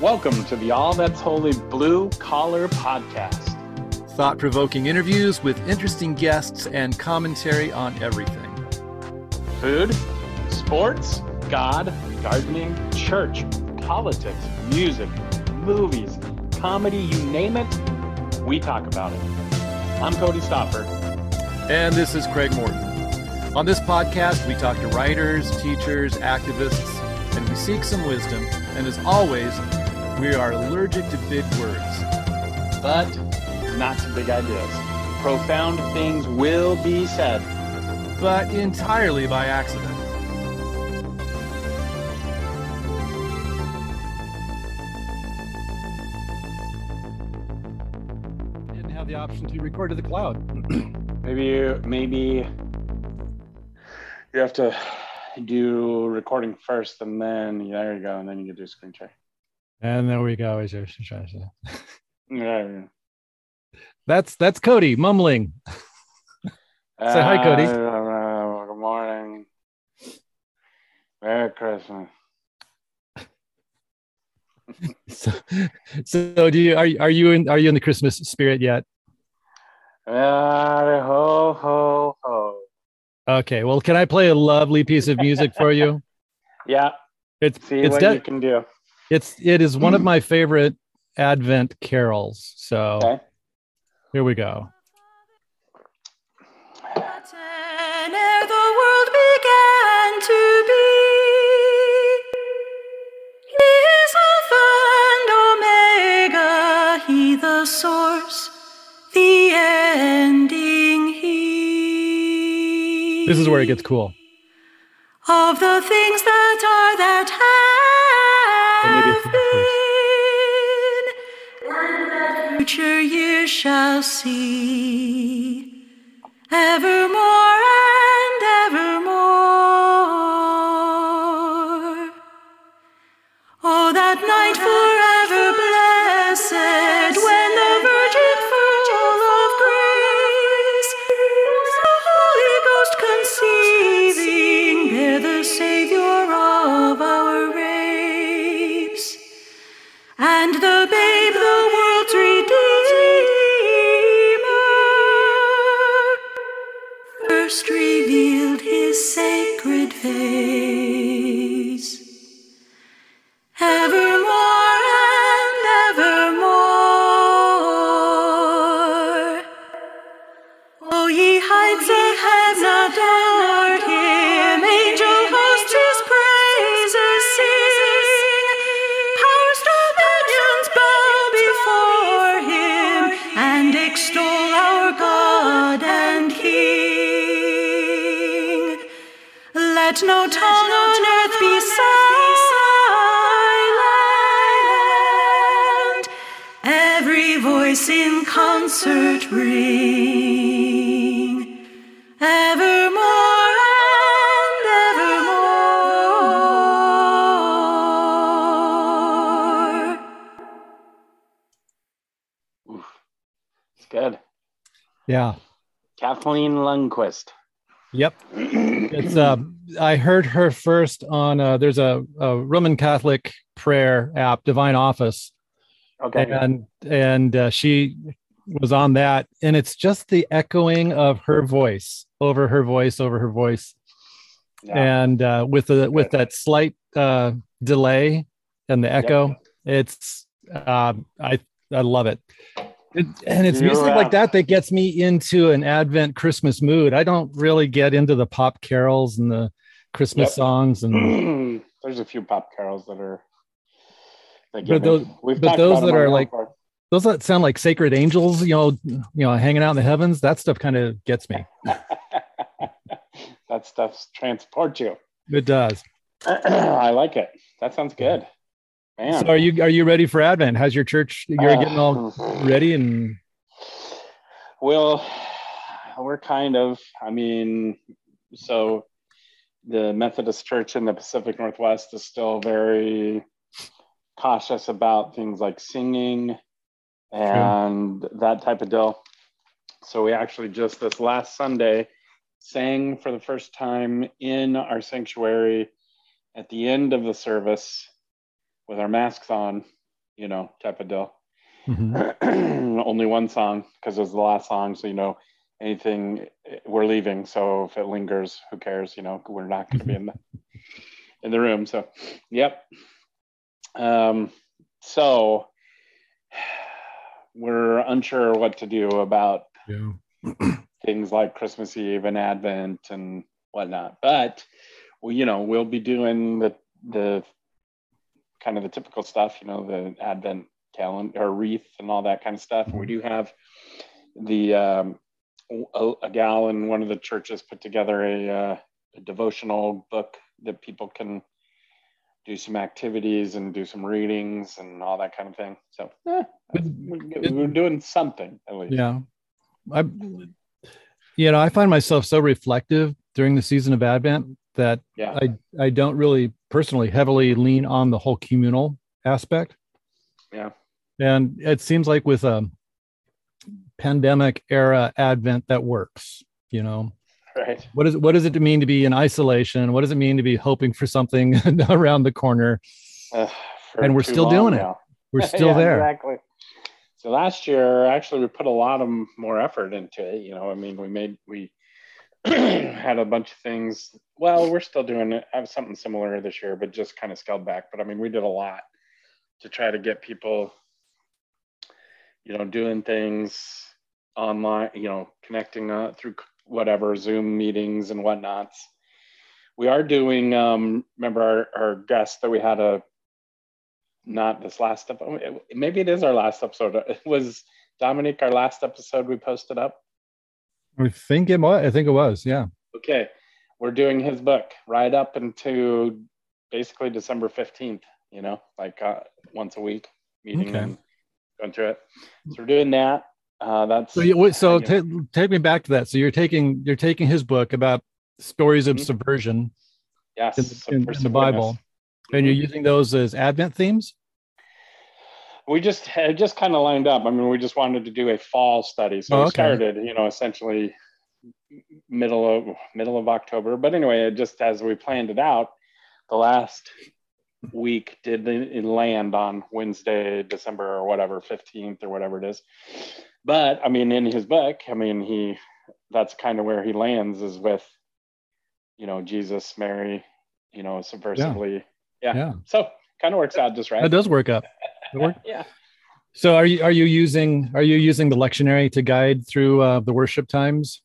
Welcome to the All That's Holy Blue Collar Podcast. Thought provoking interviews with interesting guests and commentary on everything food, sports, God, gardening, church, politics, music, movies, comedy you name it, we talk about it. I'm Cody Stopper. And this is Craig Morton. On this podcast, we talk to writers, teachers, activists, and we seek some wisdom. And as always, we are allergic to big words. But not to big ideas. Profound things will be said. But entirely by accident. Didn't have the option to record to the cloud. maybe you, maybe you have to do recording first and then there you go and then you can do screen share and there we go as you're trying to say yeah, that's that's cody mumbling. Say hi cody. Uh, good morning. Merry christmas. So, so do you are, are you in are you in the christmas spirit yet? Uh, ho ho ho. Okay. Well, can I play a lovely piece of music for you? yeah. It's See it's what de- you can do. It's it is one of mm. my favorite Advent carols. So okay. here we go. the source, the ending this is where it gets cool. Of the things that are that have been, and that future years shall see, evermore concert ring. Evermore and evermore. Oof. It's good. Yeah. Kathleen Lundquist. Yep. It's uh I heard her first on uh there's a, a Roman Catholic prayer app, Divine Office. Okay. And and uh, she was on that and it's just the echoing of her voice over her voice over her voice. Yeah. And uh with the with that slight uh delay and the echo, yep. it's uh I I love it. It, and it's music like that that gets me into an Advent Christmas mood. I don't really get into the pop carols and the Christmas yep. songs. And there's a few pop carols that are. That but those, but those that are like part. Those that sound like sacred angels, you know, you know, hanging out in the heavens. That stuff kind of gets me. that stuff transports you. It does. I like it. That sounds good. Man. So are you are you ready for Advent? How's your church? You're uh, getting all ready and. Well, we're kind of. I mean, so the Methodist Church in the Pacific Northwest is still very cautious about things like singing and True. that type of deal. So we actually just this last Sunday sang for the first time in our sanctuary at the end of the service with our masks on you know, type of deal. Mhm. Only one song because it was the last song. So, you know, anything we're leaving. So if it lingers, who cares? You know, we're not going to be in the in the room. So, yep. Um, so we're unsure what to do about Yeah. things like Christmas Eve and Advent and whatnot. But well, you know, we'll be doing the the kind of the typical stuff, you know, the Advent calendar or wreath and all that kind of stuff. We do have the um, a, a gal in one of the churches put together a, uh, a devotional book that people can do some activities and do some readings and all that kind of thing. So eh, we're, we're doing something at least. Yeah. I, you know, I find myself so reflective during the season of Advent that Yeah. I, I don't really personally heavily lean on the whole communal aspect. Yeah. And it seems like with a pandemic era Advent that works, you know, Right. what is what does it mean to be in isolation? What does it mean to be hoping for something around the corner? Uh, And we're still doing it. We're still Yeah, there. Exactly. So last year, actually, we put a lot of more effort into it. You know, I mean, we made we had a bunch of things. Well, we're still doing it. I have something similar this year, but just kind of scaled back. But I mean, we did a lot to try to get people, you know, doing things online. You know, connecting uh, through whatever Zoom meetings and whatnots. We are doing. Um, remember our, our guest that we had a not this last episode. Maybe it is our last episode. It was Dominic, our last episode we posted up. I think it was. I think it was. Yeah. Okay. We're doing his book right up into basically December 15th, you know, like uh, once a week meeting Okay. and going through it. So we're doing that. Uh, that's So, you, so you know, ta- take me back to that. So you're taking you're taking his book about stories of Mhm. subversion yes, in, in- in the Bible, witness. and you're Mhm. using those as Advent themes. we just it just kind of lined up. I mean, we just wanted to do a fall study, so Oh, we okay. started, you know, essentially middle of middle of October. But anyway, it just as we planned it out, the last week did it land on Wednesday, December or whatever, fifteenth or whatever it is. But I mean, in his book, I mean, he that's kind of where he lands is with, you know, Jesus, Mary, you know, subversively. Yeah. Yeah. So kind of works out just right. That does work up. Work- yeah. So are you are you using are you using the lectionary to guide through uh, the worship times?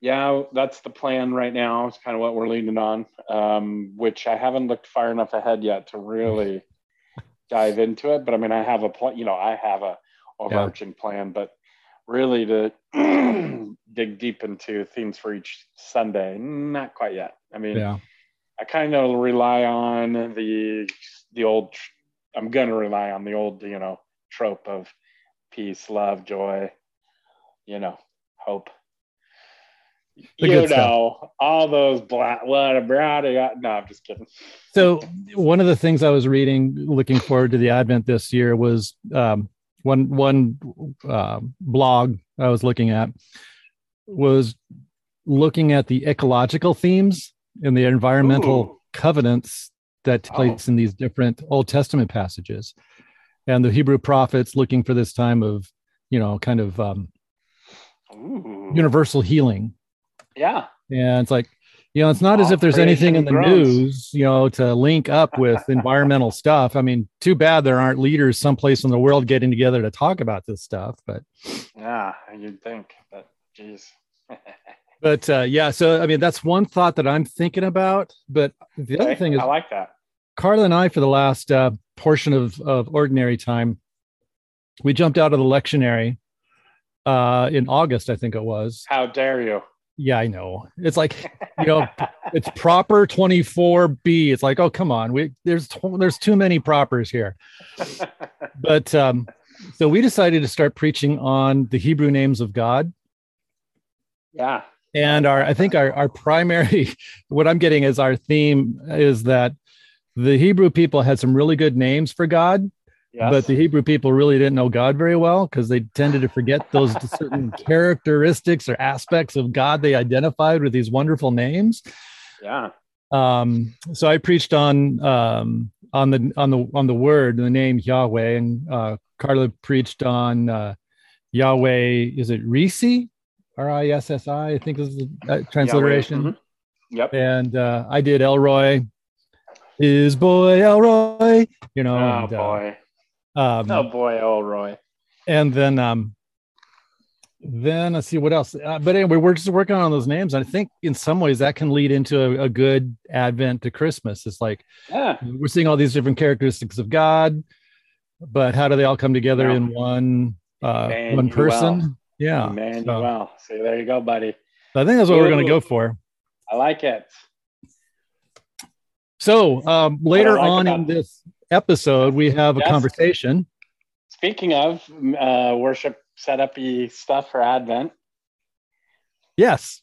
Yeah, that's the plan right now. It's kind of what we're leaning on, um, which I haven't looked far enough ahead yet to really dive into it. But I mean, I have a plan. You know, I have a overarching plan, but really to dig deep into themes for each Sunday, not quite yet. I mean, Yeah. I kind of rely on the the old. I'm gonna rely on the old, you know, trope of peace, love, joy, you know, hope. You good stuff. know, all those black what a brownie. No, I'm just kidding. So one of the things I was reading, looking forward to the Advent this year, was um, one one uh, blog I was looking at was looking at the ecological themes and the environmental Ooh. covenants that take Oh. place in these different Old Testament passages, and the Hebrew prophets looking for this time of you know kind of um, universal healing yeah. and it's like, you know, it's not as if there's anything in the news, you know, to link up with environmental stuff. I mean, too bad there aren't leaders someplace in the world getting together to talk about this stuff. But, Yeah, you'd think, but geez. but uh, yeah, so I mean, that's one thought that I'm thinking about. But the other thing is, I like that. Carla and I, for the last uh, portion of, of ordinary time, we jumped out of the lectionary uh, in August, I think it was. How dare you? Yeah, I know. It's like, you know, it's proper 24b it's like oh come on we there's there's too many propers here but um so we decided to start preaching on the hebrew names of god yeah. and our i think our our primary what i'm getting is our theme is that the hebrew people had some really good names for god Yes. but the hebrew people really didn't know god very well because they tended to forget those certain characteristics or aspects of god they identified with these wonderful names yeah. um, so I preached on um, on the on the on the word, the name Yahweh, and uh, Carla preached on uh, Yahweh. Is it Risi? R I S S I. I think is the uh, transliteration. Mhm. Yep. And uh, I did El Roi. His boy Elroy. You know. oh and, uh, boy. Um, oh boy, oh Roy. and then um then let's see what else uh, but anyway we're just working on those names i think in some ways that can lead into a, a good advent to christmas it's like Yeah. we're seeing all these different characteristics of god but how do they all come together Yeah. in one uh one person yeah so, Emmanuel. See, there you go, buddy. so i think that's what we're going to go for I like it. so um later like on in this episode we have a conversation Speaking of uh, worship setupy stuff for Advent, yes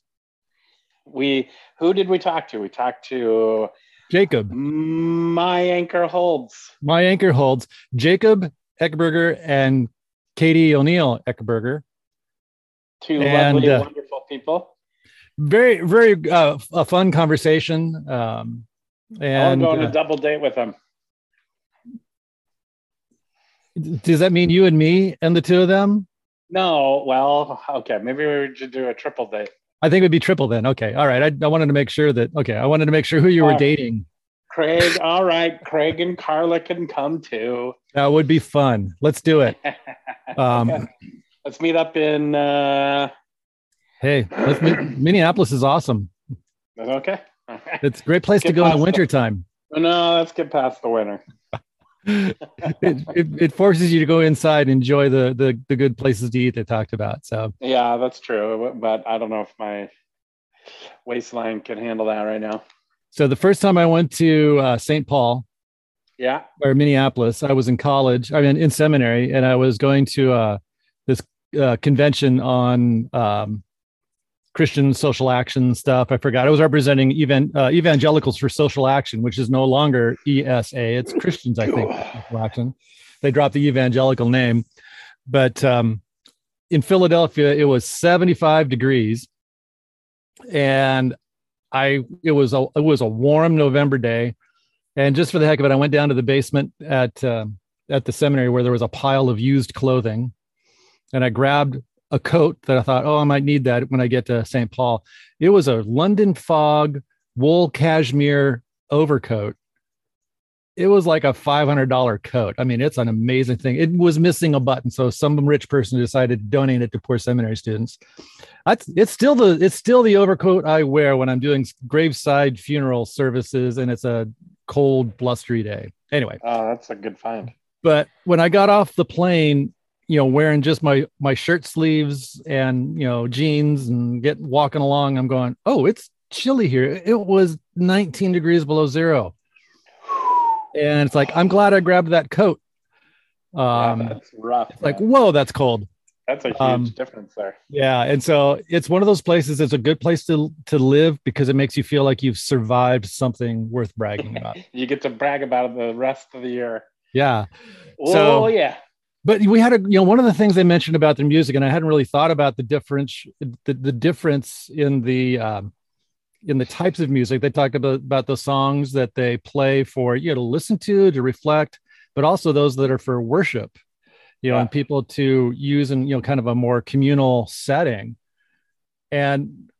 we who did we talk to? We talked to jacob My Anchor Holds. my anchor holds jacob eckeberger and katie o'neall eckeberger Two And, lovely, uh, wonderful people. very very uh, a fun conversation um I'm and going on uh, a double date with them. Does that mean you and me and the two of them No, well, okay, maybe we should do a triple date. i think it would be triple then okay all right i, I wanted to make sure that okay i wanted to make sure who you were Uh, dating Craig, all right, Craig and Carla can come too. that would be fun let's do it um Okay. Let's meet up in. Uh, hey let's meet, minneapolis is awesome okay. it's a great place to go in the- wintertime No, let's get past the winter. It, it, it forces you to go inside and enjoy the, the the good places to eat they talked about so Yeah, that's true. But I don't know if my waistline can handle that right now. so the first time i went to uh, st paul Yeah. or Minneapolis. I was in college, I mean, in seminary, and I was going to uh, this uh, convention on um, Christian social action stuff. I forgot. I was representing even uh, evangelicals for social action, which is no longer ESA. It's Christians, I think. action. They dropped the evangelical name, but um, in Philadelphia, it was 75 degrees, and I it was a it was a warm November day. And just for the heck of it, I went down to the basement at um, at the seminary where there was a pile of used clothing, and I grabbed a coat that I thought, oh, I might need that when I get to St. Paul. It was a London fog wool cashmere overcoat. It was like a five hundred dollar coat. I mean, it's an amazing thing. It was missing a button, so some rich person decided to donate it to poor seminary students. That's it's still the it's still the overcoat I wear when I'm doing graveside funeral services, and it's a cold, blustery day. Anyway, Oh, that's a good find. but when I got off the plane, you know, wearing just my my shirt sleeves and you know jeans and get walking along, I'm going, oh, it's chilly here. It was 19 degrees below zero, and it's like I'm glad I grabbed that coat. Um, yeah, that's rough. it's like whoa, that's cold. that's a huge um, difference there. Yeah, and so it's one of those places. It's a good place to to live because it makes you feel like you've survived something worth bragging about. You get to brag about it the rest of the year. Yeah. Oh So- yeah. But we had a you know one of the things they mentioned about their music and i hadn't really thought about the difference the, the difference in the um, in the types of music they talked about about the songs that they play for you know to listen to to reflect but also those that are for worship you know Yeah. and people to use in you know kind of a more communal setting and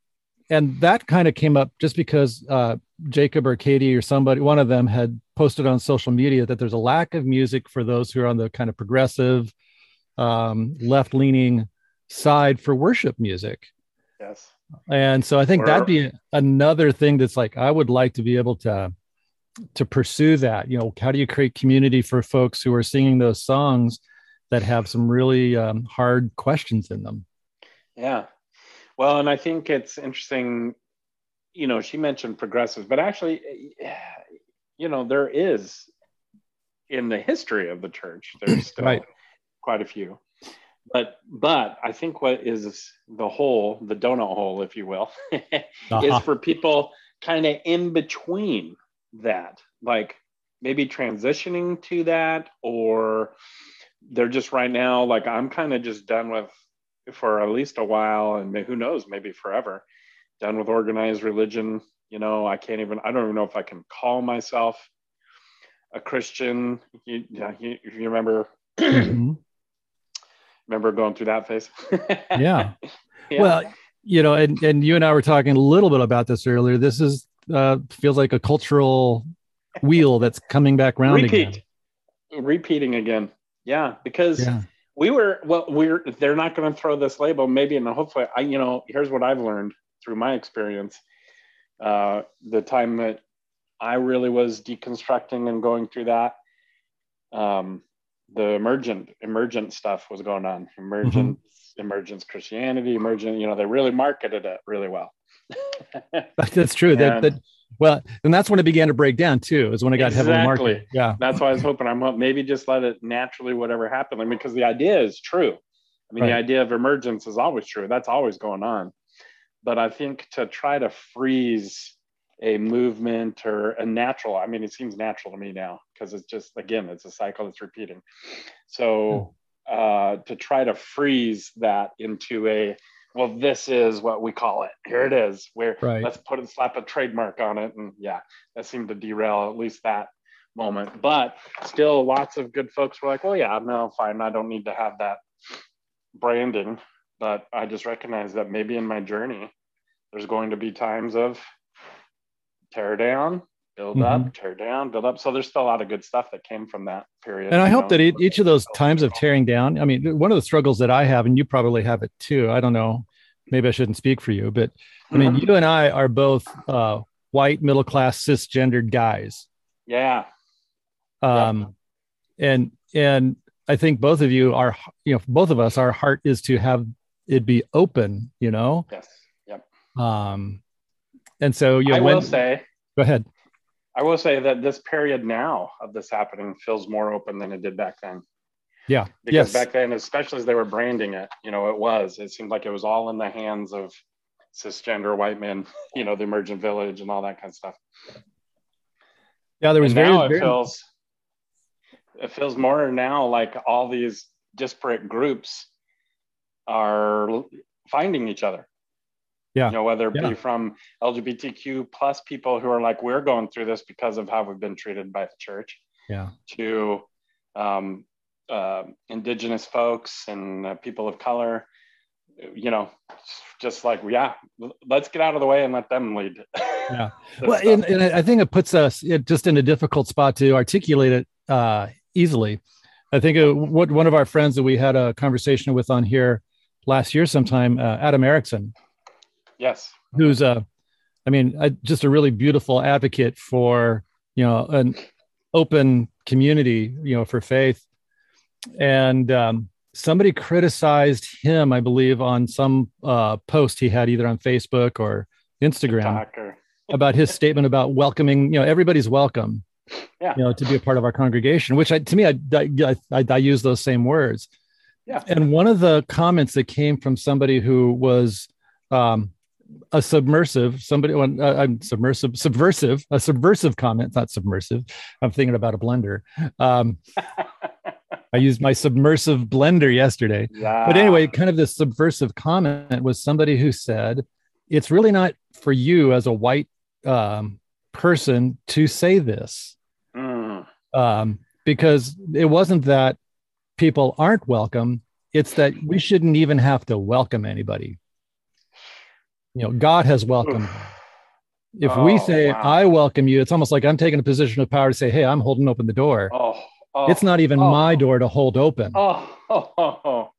and that kind of came up just because uh, Jacob or Katie or somebody, one of them had posted on social media that there's a lack of music for those who are on the kind of progressive, um, left leaning side for worship music. Yes. And so I think Or- that'd be another thing that's like, I would like to be able to, to pursue that. You know, how do you create community for folks who are singing those songs that have some really um, hard questions in them? Yeah. Well, and I think it's interesting, you know, she mentioned progressives, but actually, you know, there is in the history of the church, there's still Right. quite a few. But but I think what is the hole, the donut hole, if you will, is Uh-huh. for people kind of in between that, like maybe transitioning to that, or they're just right now, like I'm kind of just done with for at least a while, and who knows, maybe forever, done with organized religion. You know, I can't even, I don't even know if I can call myself a Christian. You, you, if you remember, Mhm. remember going through that phase. Yeah. Yeah. Well, you know, and and you and I were talking a little bit about this earlier. This is uh, feels like a cultural wheel that's coming back round repeat, again. repeating again. Yeah, because Yeah. we were well we're they're not going to throw this label maybe and hopefully i you know here's what i've learned through my experience uh the time that i really was deconstructing and going through that um the emergent emergent stuff was going on emergent emergence christianity emergent you know they really marketed it really well That's true. That, And- that well, and that's when it began to break down too. Is when it got heavily marketed. Yeah. that's why i was hoping i'm maybe just let it naturally whatever happened I mean, because the idea is true i mean the idea of emergence is always true that's always going on but i think to try to freeze a movement or a natural i mean it seems natural to me now because it's just again it's a cycle that's repeating. So uh, to try to freeze that into a well this is what we call it. Here it is where Right. let's put it slap a trademark on it and yeah that seemed to derail at least that moment. But still lots of good folks were like well yeah no fine i don't need to have that branding but i just recognize that maybe in my journey there's going to be times of tear down build up tear down build up so there's still a lot of good stuff that came from that period And I hope know. that each of those times of tearing down, I mean, one of the struggles that I have, and you probably have it too. I don't know. Maybe I shouldn't speak for you, but I mean, Mhm. you and I are both uh, white, middle class, cisgendered guys. yeah Um, and and I think both of you are, you know, both of us, our heart is to have it be open, you know. yes yep Um, and so you know, i when, will say go ahead. I will say that this period now of this happening feels more open than it did back then. Yeah. Because yes. back then, especially as they were branding it, you know, it was. It seemed like it was all in the hands of cisgender white men, you know, the emergent village and all that kind of stuff. yeah, there was And very, now it very feels it feels more now like all these disparate groups are finding each other. Yeah. You know, whether it Yeah. be from LGBTQ plus people who are like, we're going through this because of how we've been treated by the church, yeah. to um, uh, indigenous folks and uh, people of color. You know, just like yeah, let's get out of the way and let them lead. Yeah. well, and, and I think it puts us just in a difficult spot to articulate it uh, easily. I think uh, what one of our friends that we had a conversation with on here last year sometime, uh, Adam Erickson, yes, who's a, I mean, a, just a really beautiful advocate for you know an open community, you know, for faith, and um, somebody criticized him, I believe, on some uh, post he had either on Facebook or Instagram or- about his statement about welcoming, you know, everybody's welcome, Yeah. you know, to be a part of our congregation, which I, to me, I, I, I, I use those same words. Yeah. And one of the comments that came from somebody who was um, a submersive, somebody, uh, I'm submersive, subversive, a subversive comment, not submersive. I'm thinking about a blender. Um, I used my submersive blender yesterday. yeah. But anyway, kind of this subversive comment was somebody who said, it's really not for you as a white um, person to say this Mm, um, because it wasn't that people aren't welcome. It's that we shouldn't even have to welcome anybody. You know, God has welcomed. If we Oh, say, wow. I welcome you, it's almost like I'm taking a position of power to say, Hey, I'm holding open the door. oh, oh, it's not even oh. my door to hold open. Oh, oh, oh, oh.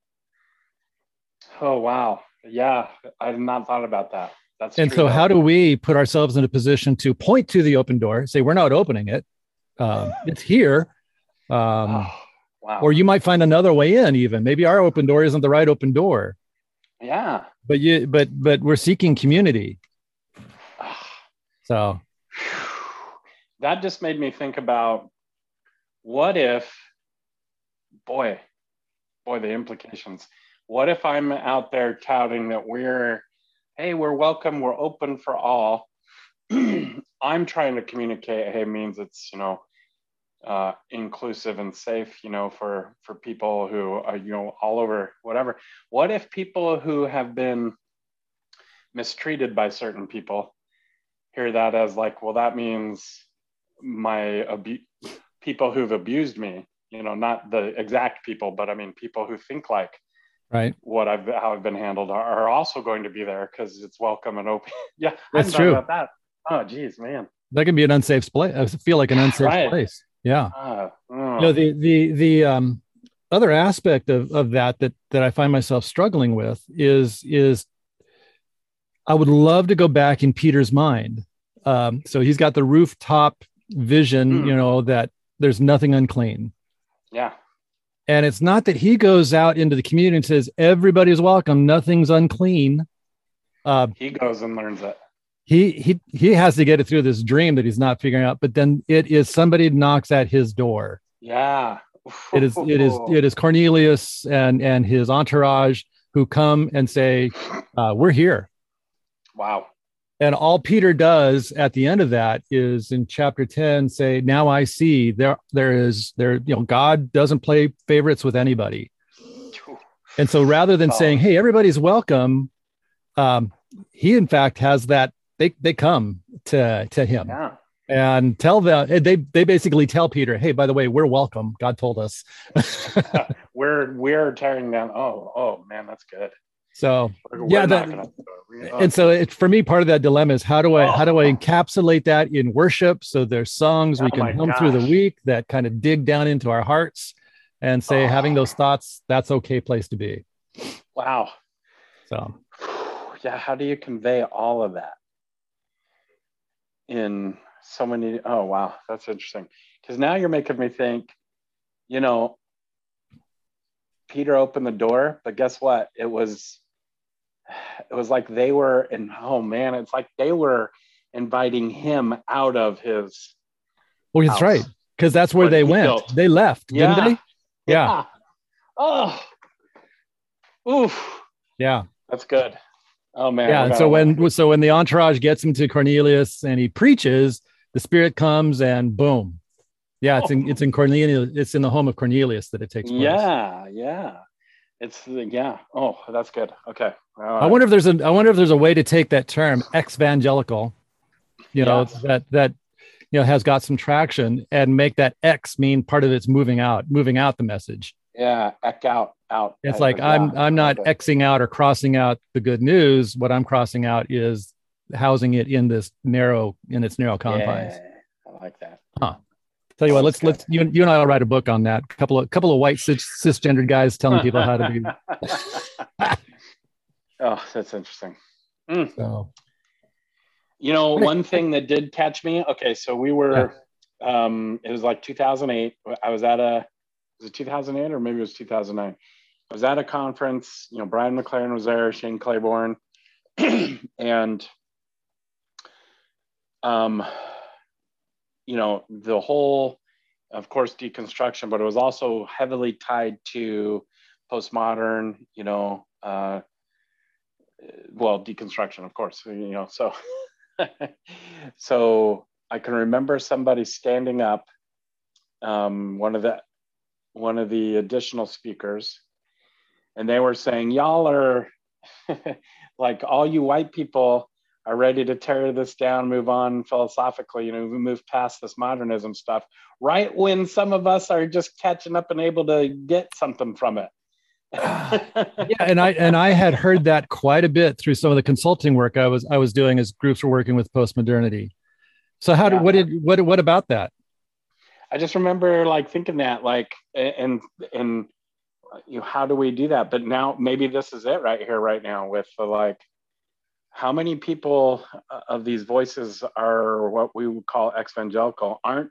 Oh, wow. Yeah, I had not thought about that. That's and true, so though. how do we put ourselves in a position to point to the open door say we're not opening it um, it's here um, Oh, wow. or you might find another way in even maybe our open door isn't the right open door yeah. but you but but we're seeking community so That just made me think about what if, boy, boy, the implications. What if I'm out there touting that we're, hey, we're welcome, we're open for all. I'm trying to communicate, hey, means it's, you know, uh, inclusive and safe, you know, for for people who are, you know, all over whatever. What if people who have been mistreated by certain people hear that as like, well, that means my abu- people who've abused me, you know, not the exact people, but I mean, people who think like right what I've how I've been handled are, are also going to be there because it's welcome and open. yeah, that's true. About that. Oh, geez, man. That can be an unsafe place. I feel like an unsafe right. place. Yeah. Uh, oh. You know, the the the um other aspect of, of that that that I find myself struggling with is is I would love to go back in Peter's mind. Um, so he's got the rooftop vision, mm. you know, that there's nothing unclean. Yeah. And it's not that he goes out into the community and says, everybody's welcome, nothing's unclean. Uh, he goes and learns it. He he he has to get it through this dream that he's not figuring out, but then it is somebody knocks at his door. Yeah. it is it is it is Cornelius and and his entourage who come and say, uh, "We're here." Wow. And all Peter does at the end of that is in chapter 10 say, Now I see there there is there, you know, God doesn't play favorites with anybody. And so rather than oh. saying, Hey, everybody's welcome, um, he in fact has that they they come to to him. Yeah. And tell them they they basically tell Peter, hey, by the way, we're welcome. God told us. we're we're tearing down. Oh, oh man, that's good. So we're, yeah, that, gonna, and so it, for me, part of that dilemma is how do I oh. how do I oh. encapsulate that in worship? So there's songs we oh can hum gosh. through the week that kind of dig down into our hearts and say oh. having those thoughts that's okay place to be. Wow. So yeah, how do you convey all of that in so many? Oh wow, that's interesting. Because now you're making me think. You know, Peter opened the door, but guess what? It was it was like they were and oh man it's like they were inviting him out of his well that's right because that's where they went built. they left yeah. didn't they yeah. yeah oh oof yeah that's good oh man yeah so when so when the entourage gets him to cornelius and he preaches the spirit comes and boom yeah it's in it's in cornelius it's in the home of cornelius that it takes place yeah yeah it's yeah. Oh, that's good. Okay. I wonder if there's a I wonder if there's a way to take that term evangelical, you know, yes. that that you know has got some traction and make that X mean part of it's moving out, moving out the message. Yeah, X out, out. It's like I'm I'm not okay. Xing out or crossing out the good news. What I'm crossing out is housing it in this narrow in its narrow confines. Yeah, I like that. Huh. Tell you what, let's let's you, you and I will write a book on that. A couple of couple of white cis, cisgendered guys telling people how to be. oh, that's interesting. Mm. So, you know, one thing that did catch me. Okay, so we were, um, it was like 2008. I was at a, was it 2008 or maybe it was 2009? I was at a conference. You know, Brian McLaren was there, Shane Claiborne, and um you know, the whole, of course, deconstruction, but it was also heavily tied to postmodern, you know, uh, well, deconstruction, of course, you know, so, so I can remember somebody standing up, um, one of the, one of the additional speakers, and they were saying, y'all are like all you white people are ready to tear this down, move on philosophically, you know, we move past this modernism stuff, right when some of us are just catching up and able to get something from it. yeah, and I and I had heard that quite a bit through some of the consulting work I was I was doing as groups were working with postmodernity. So how did what did what what about that? I just remember like thinking that like and and you know how do we do that? But now maybe this is it right here right now with the like how many people uh, of these voices are what we would call evangelical aren't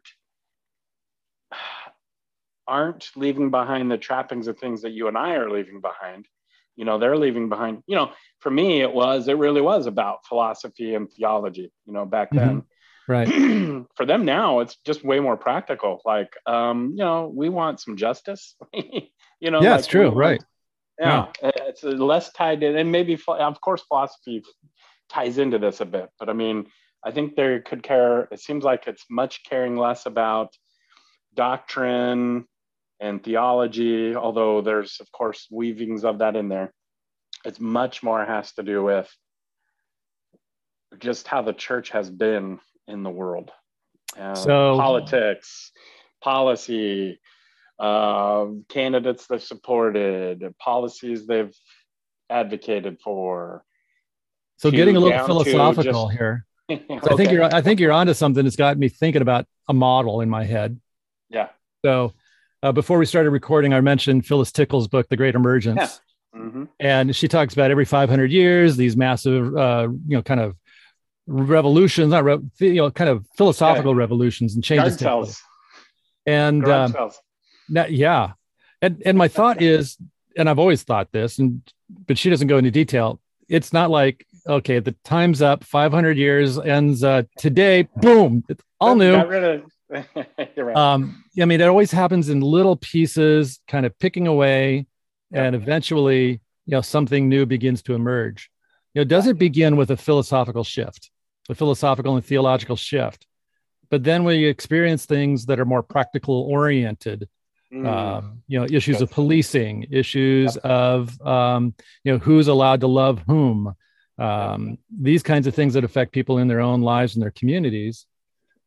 aren't leaving behind the trappings of things that you and I are leaving behind. You know, they're leaving behind, you know, for me, it was, it really was about philosophy and theology, you know, back mm-hmm. then. Right. for them now, it's just way more practical. Like, um, you know, we want some justice, you know. Yeah, like it's true. Right. Yeah, yeah. It's less tied in, and maybe, of course, philosophy ties into this a bit. But I mean, I think there could care, it seems like it's much caring less about doctrine and theology, although there's, of course, weavings of that in there. It's much more has to do with just how the church has been in the world. Uh, so politics, policy, uh, candidates they've supported, policies they've advocated for. So getting a little philosophical just- here. So I think you're I think you're onto something that's got me thinking about a model in my head. Yeah. So uh, before we started recording, I mentioned Phyllis Tickle's book, The Great Emergence. Yeah. hmm and she talks about every 500 years these massive uh you know kind of revolutions not re- you know kind of philosophical revolutions and changes and um, yeah. And and my thought is and i've always thought this and but she doesn't go into detail. It's not like okay the time's up 500 years ends uh today boom it's all new. Got rid of. You're right. um i mean it always happens in little pieces kind of picking away and eventually you know something new begins to emerge. You know does it begin with a philosophical shift a philosophical and theological shift. But then we experience things that are more practical oriented Mm. um, you know issues of policing issues of um, you know who's allowed to love whom um, these kinds of things that affect people in their own lives and their communities.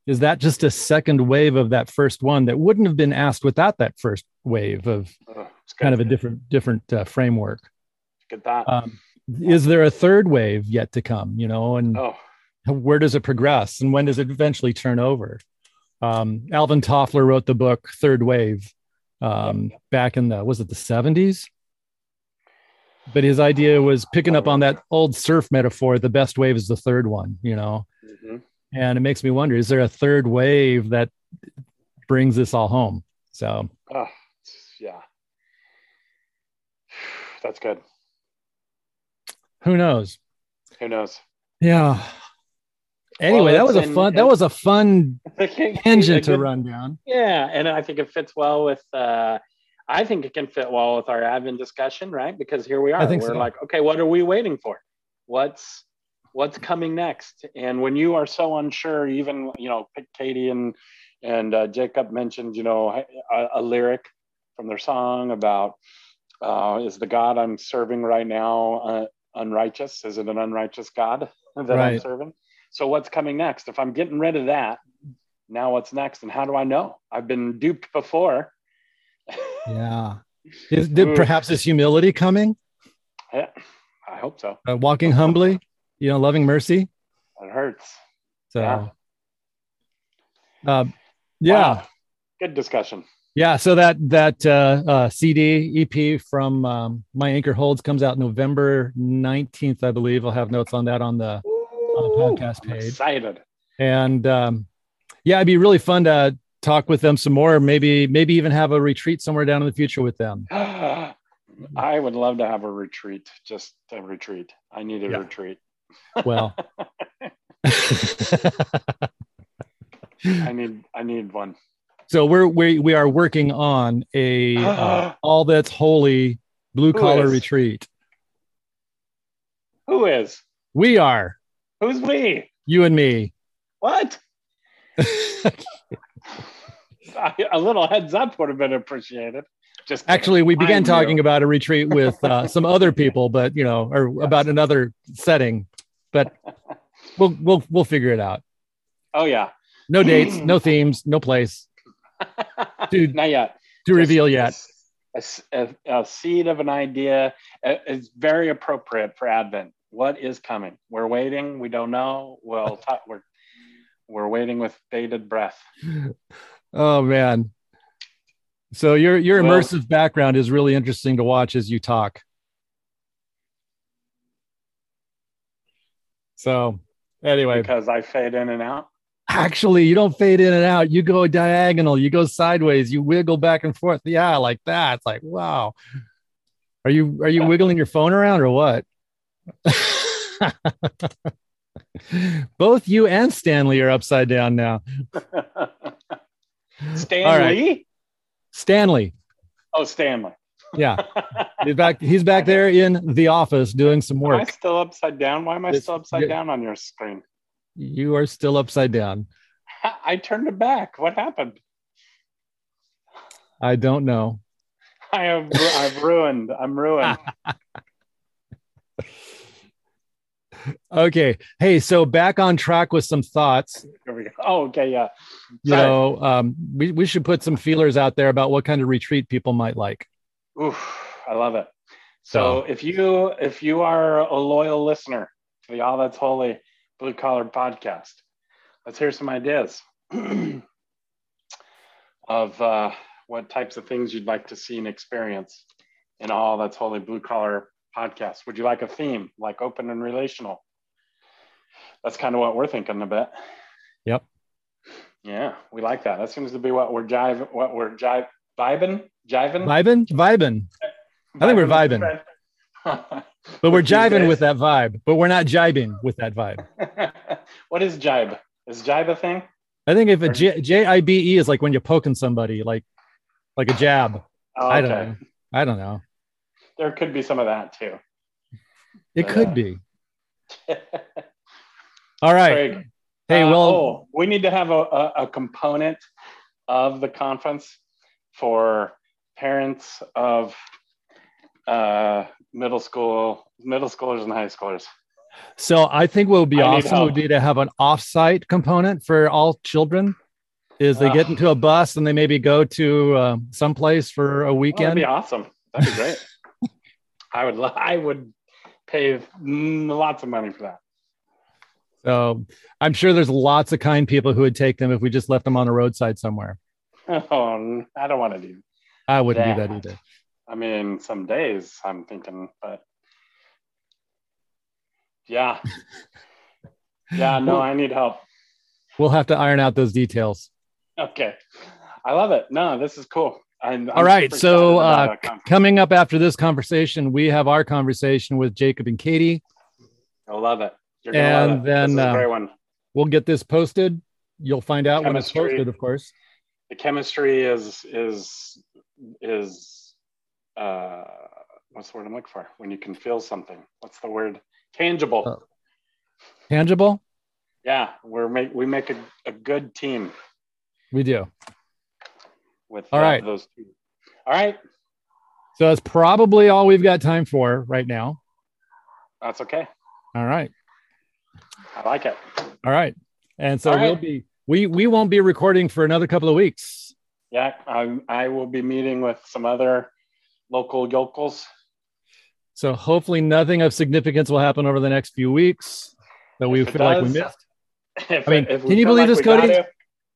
Is that just a second wave of that first one that wouldn't have been asked without that first wave of it's kind of a different different uh, framework? Get that. um, is there a third wave yet to come you know and oh, where does it progress and when does it eventually turn over um, alvin toffler wrote the book third wave um, back in the was it the 70s but his idea was picking up on that old surf metaphor the best wave is the third one you know mhm. and it makes me wonder is there a third wave that brings this all home so oh, yeah. That's good. who knows Who knows? yeah anyway that was a fun that was a fun Tangent to run down Yeah, and I think it fits well with. Uh, I think it can fit well with our Advent discussion, right? Because here we are. I think We're so. like, okay, what are we waiting for? What's what's coming next? And when you are so unsure, even you know, Katie and and uh, Jacob mentioned, you know, a, a lyric from their song about uh, is the God I'm serving right now uh, unrighteous? Is it an unrighteous God that I'm Right. serving? So what's coming next? If I'm getting rid of that, now what's next? And how do I know? I've been duped before. yeah is, did perhaps is humility coming Yeah, I hope so. uh, walking humbly, you know, loving mercy. It hurts. So, Yeah. yeah, um, yeah, Wow. Good discussion. yeah. So that that uh, uh, CD EP from um, My Anchor Holds comes out November nineteenth, I believe. I'll have notes on that on the podcast I'm page. excited. and um, yeah, it'd be really fun to talk with them some more. Maybe maybe even have a retreat somewhere down in the future with them. I would love to have a retreat, just a retreat. I need a Yeah. retreat. Well. I need I need one. so we're we we are working on a uh, all that's holy blue collar retreat. Who is? We are Who's we? you and me. What? a little heads up would have been appreciated. Just. Actually, we began talking you. about a retreat with uh, some other people, but you know, or about another setting. But we'll we'll we'll figure it out. Oh yeah. No dates, no themes, no place Dude, Not yet. to reveal yet. Just A, a- a seed of an idea is very appropriate for Advent. What is coming? We're waiting. We don't know. Well, talk, we're we're waiting with bated breath. Oh man. So your your Well- immersive background is really interesting to watch as you talk. So anyway, because I fade in and out. actually you don't fade in and out. You go diagonal, you go sideways, you wiggle back and forth. Yeah, like that. It's like, wow. Are you are you wiggling your phone around or what? Both you and Stanley are upside down now. Stan All right. Stanley. Oh, Stanley. Yeah. He's back he's back there in the office doing some work. Am I still upside down? Why am I It's- still upside down on your screen? You are still upside down. I turned it back. What happened? I don't know. I have I've ruined. I'm ruined. Okay. Hey, so back on track with some thoughts. We go. Oh, okay, yeah. You Sorry. know, um, we, we should put some feelers out there about what kind of retreat people might like. Oof, I love it. So if you if you are a loyal listener to the All That's Holy Blue Collar podcast, let's hear some ideas of uh, what types of things you'd like to see and experience in All That's Holy Blue Collar podcast. Would you like a theme like open and relational? That's kind of what we're thinking a bit. Yep. Yeah, we like that. That seems to be what we're jive what we're jive vibing jiving. Vibing? Vibing. I think we're vibing. But we're jiving with that vibe, but we're not jibing with that vibe. what is jibe? Is jibe a thing? I think if a J J I B E is like when you're poking somebody, like like a jab. Oh, I don't know. I don't know. There could be some of that too. It But, could uh, be. All right. Craig, Hey, uh, well, oh, we need to have a, a, a component of the conference for parents of uh, middle school, middle schoolers and high schoolers. so I think what would be I awesome would be to have an offsite component for all children. Is they get into a bus and they maybe go to uh, someplace for a Oh, that'd be awesome. That'd be great. I would. I would pay lots of money for that. So I'm sure there's lots of kind people who would take them if we just left them on a roadside somewhere. Oh, I don't want to do I wouldn't do That. that either. I mean, some days I'm thinking, but yeah, yeah, no, I need help. We'll have to iron out those details. Okay, I love it. No, this is cool. I'm, I'm All right. So uh, coming up after this conversation, we have our conversation with Jacob and Katie. I love it. You're gonna love and it. then, this is a uh. We'll get this posted. You'll find out when it's posted, of course. The chemistry is is is uh, what's the word I'm looking for? When you can feel something. What's the word? Tangible. Oh. Tangible? Yeah, we're make we make a, a good team We do. With All uh, right. those two. All right, So that's probably all we've got time for right now. that's okay. All right. I like it. All right. And so right. we'll be we we won't be recording for another couple of weeks. Yeah, I, I will be meeting with some other local yokels. So hopefully nothing of significance will happen over the next few weeks that we feel like we missed. If I mean, can you believe like this, Cody?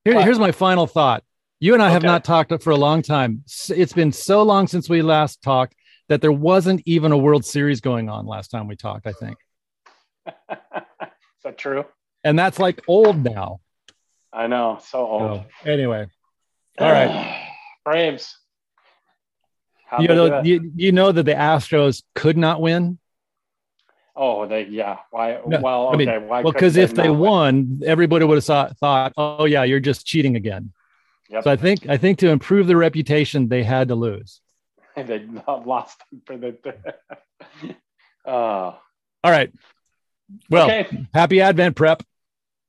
Here, here's my final thought. You and I have not talked for a long time. It's been so long since we last talked that there wasn't even a World Series going on last time we talked, I think. Is that true? And that's like old now. I know. So old. So anyway, all right. Braves. How'd you know, you, you know that the Astros could not win. oh, they yeah. Why? No, well, I mean, why? Well, because if they not win? won, everybody would have thought, thought, oh yeah, you're just cheating again. Yep. So I think I think to improve their reputation, they had to lose. they lost for the. uh, All right. Well, okay. happy Advent prep.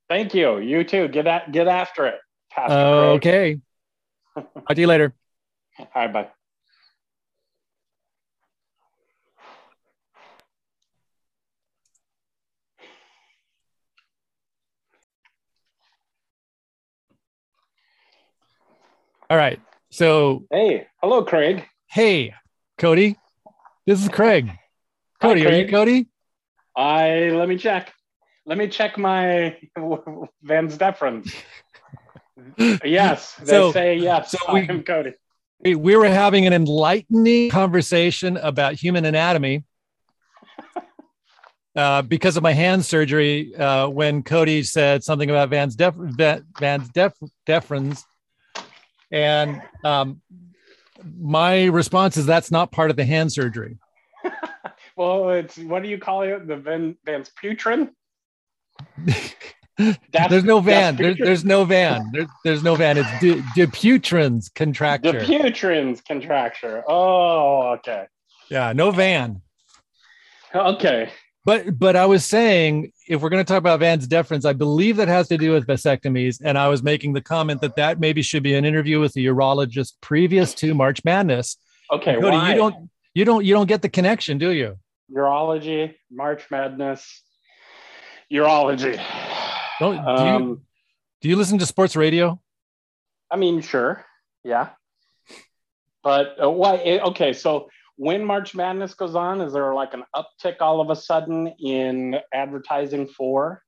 Thank you. You too. Get at get after it, Pastor. Okay. Talk to you later. All right. Bye. All right. So, Hey. Hello, Craig. hey, Cody, this is Craig. Cody, are you Cody? I let me check. Let me check my Van Steffrens. Yes, they So- say yes. so we- am Cody. We, we were having an enlightening conversation about human anatomy uh, because of my hand surgery. Uh, when Cody said something about Van's def, Van- Van's def, deferens, and um, my response is that's not part of the hand surgery. Well, it's what do you call it? The Van Van's putrin. There's no van. There's, there's no van. There's, there's no van. It's de, Dupuytren's The contracture. putrin's contracture. Oh, okay. yeah, no van. Okay. But but I was saying if we're going to talk about Van's deference, I believe that has to do with vasectomies, and I was making the comment that that maybe should be an interview with the urologist previous to March Madness. Okay. Cody, why? you don't you don't you don't get the connection, do you? urology, March Madness. urology. Don't, do, you, Um, do you listen to sports radio? I mean, sure, yeah. But uh, why? eh, Okay, so when March Madness goes on, is there like an uptick all of a sudden in advertising for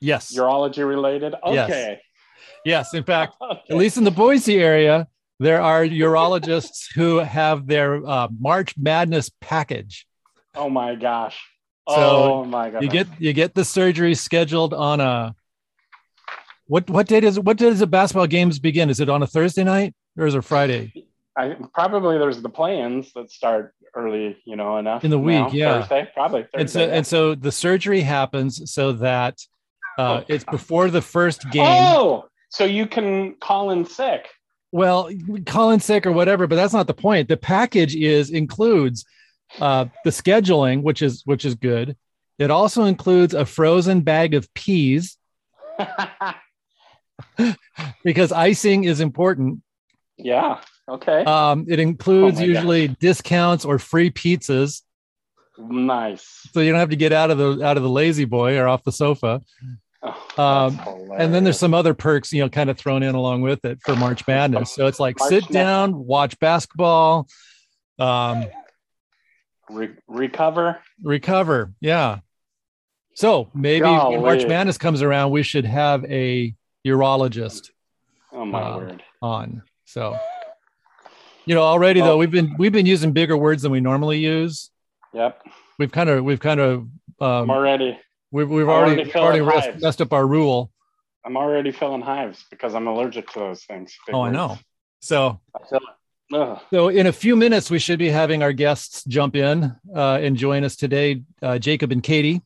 Yes. urology related? Yes. Okay. Yes. In fact, Okay. at least in the Boise area, there are urologists who have their uh, March Madness package. Oh my gosh. So, oh my god. You get you get the surgery scheduled on a what what date is what does the basketball games begin? Is it on a Thursday night or is it Friday? I, probably there's the plans that start early, you know, enough In the week, now. yeah. Thursday, probably Thursday. And so yeah. and so the surgery happens so that uh, Oh, it's before the first game. Oh, so you can call in sick. Well, call in sick or whatever, but that's not the point. The package is includes uh, the scheduling, which is which is good. It also includes a frozen bag of peas because icing is important. yeah. Okay. Um, it includes Oh usually discounts or free pizzas, nice. so you don't have to get out of the out of the lazy boy or off the sofa. Oh, Um, And then there's some other perks, you know, kind of thrown in along with it for March Madness. So it's like March sit Madness. down, watch basketball, um, Re- recover. recover. Yeah. So maybe when March Madness comes around, we should have a urologist Oh my Uh, word. on. So, you know, already though Oh. we've been we've been using bigger words than we normally use. Yep. We've kind of we've kind of um, already. we've we've I'm already already already messed, up our rule. I'm already feeling hives because I'm allergic to those things. Oh, I know. So I feel. So, in a few minutes, we should be having our guests jump in uh, and join us today, uh, Jacob and Katie,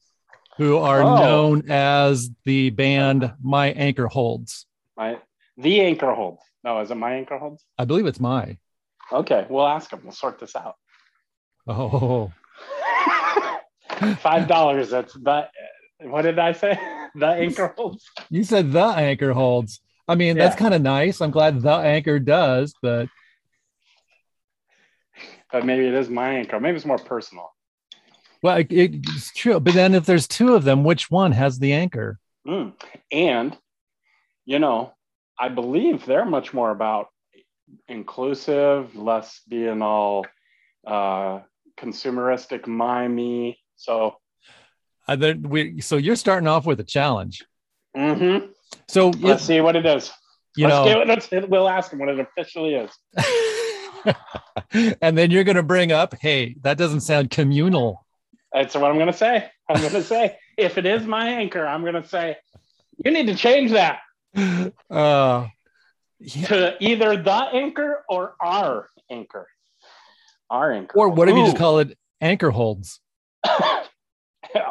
who are Oh. known as the band My Anchor Holds. My the anchor hold. No, is it my anchor holds? I believe it's my. Okay, we'll ask them. We'll sort this out. Oh, Five dollars. That's the. What did I say? The anchor holds. you said the Anchor Holds. I mean, that's kind of nice. I'm glad the Anchor does, but But maybe it is my anchor. Maybe it's more personal. well, it, it's true. But then, if there's two of them, which one has the anchor? Mm. And, you know, I believe they're much more about inclusive, less being all uh, consumeristic, mimey. So, Uh, there- we, so you're starting off with a challenge. mhm. So let's it- see what it is. you let's know. Let's, we'll ask him what it officially is. and then you're going to bring up, hey, that doesn't sound communal. That's what I'm going to say. I'm going to say, if it is my anchor, I'm going to say, you need to change that Uh, yeah. to either the anchor or our anchor. Our anchor. Or what if you just call it anchor holds?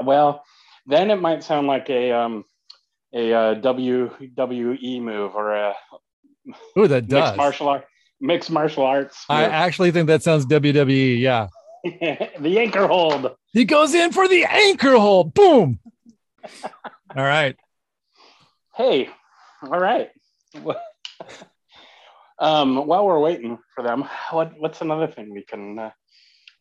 well, then it might sound like a um, a uh, WWE move or a Ooh, that does. mixed martial art mixed martial arts. I actually think that sounds WWE. Yeah. the anchor hold. He goes in for the anchor hold. Boom. All right. Hey, all right. Um, while we're waiting for them, what what's another thing we can uh,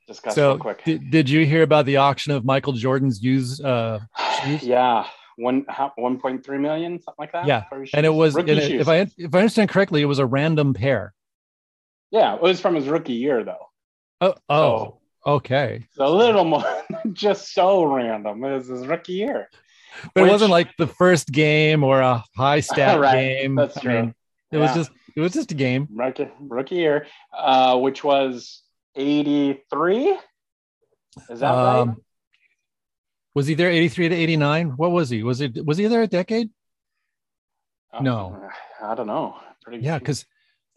discuss So, real quick? did, did you hear about the auction of Michael Jordan's used? Uh, shoes? yeah, one 1.3 million, something like that. Yeah, and it was, and it- if I if I understand correctly, it was a random pair. yeah, it was from his rookie year though. Oh, oh, So- okay. It's a little more just so random. It was his rookie year. But Which- it wasn't like the first game or a high stat Right, game. that's I true. mean, it was just it was just a game. Rookie, rookie year, uh, which was 83. Is that right? Um, was he there 83 to 89? What was he? Was it was he there a decade? no. I don't know. Pretty Yeah, because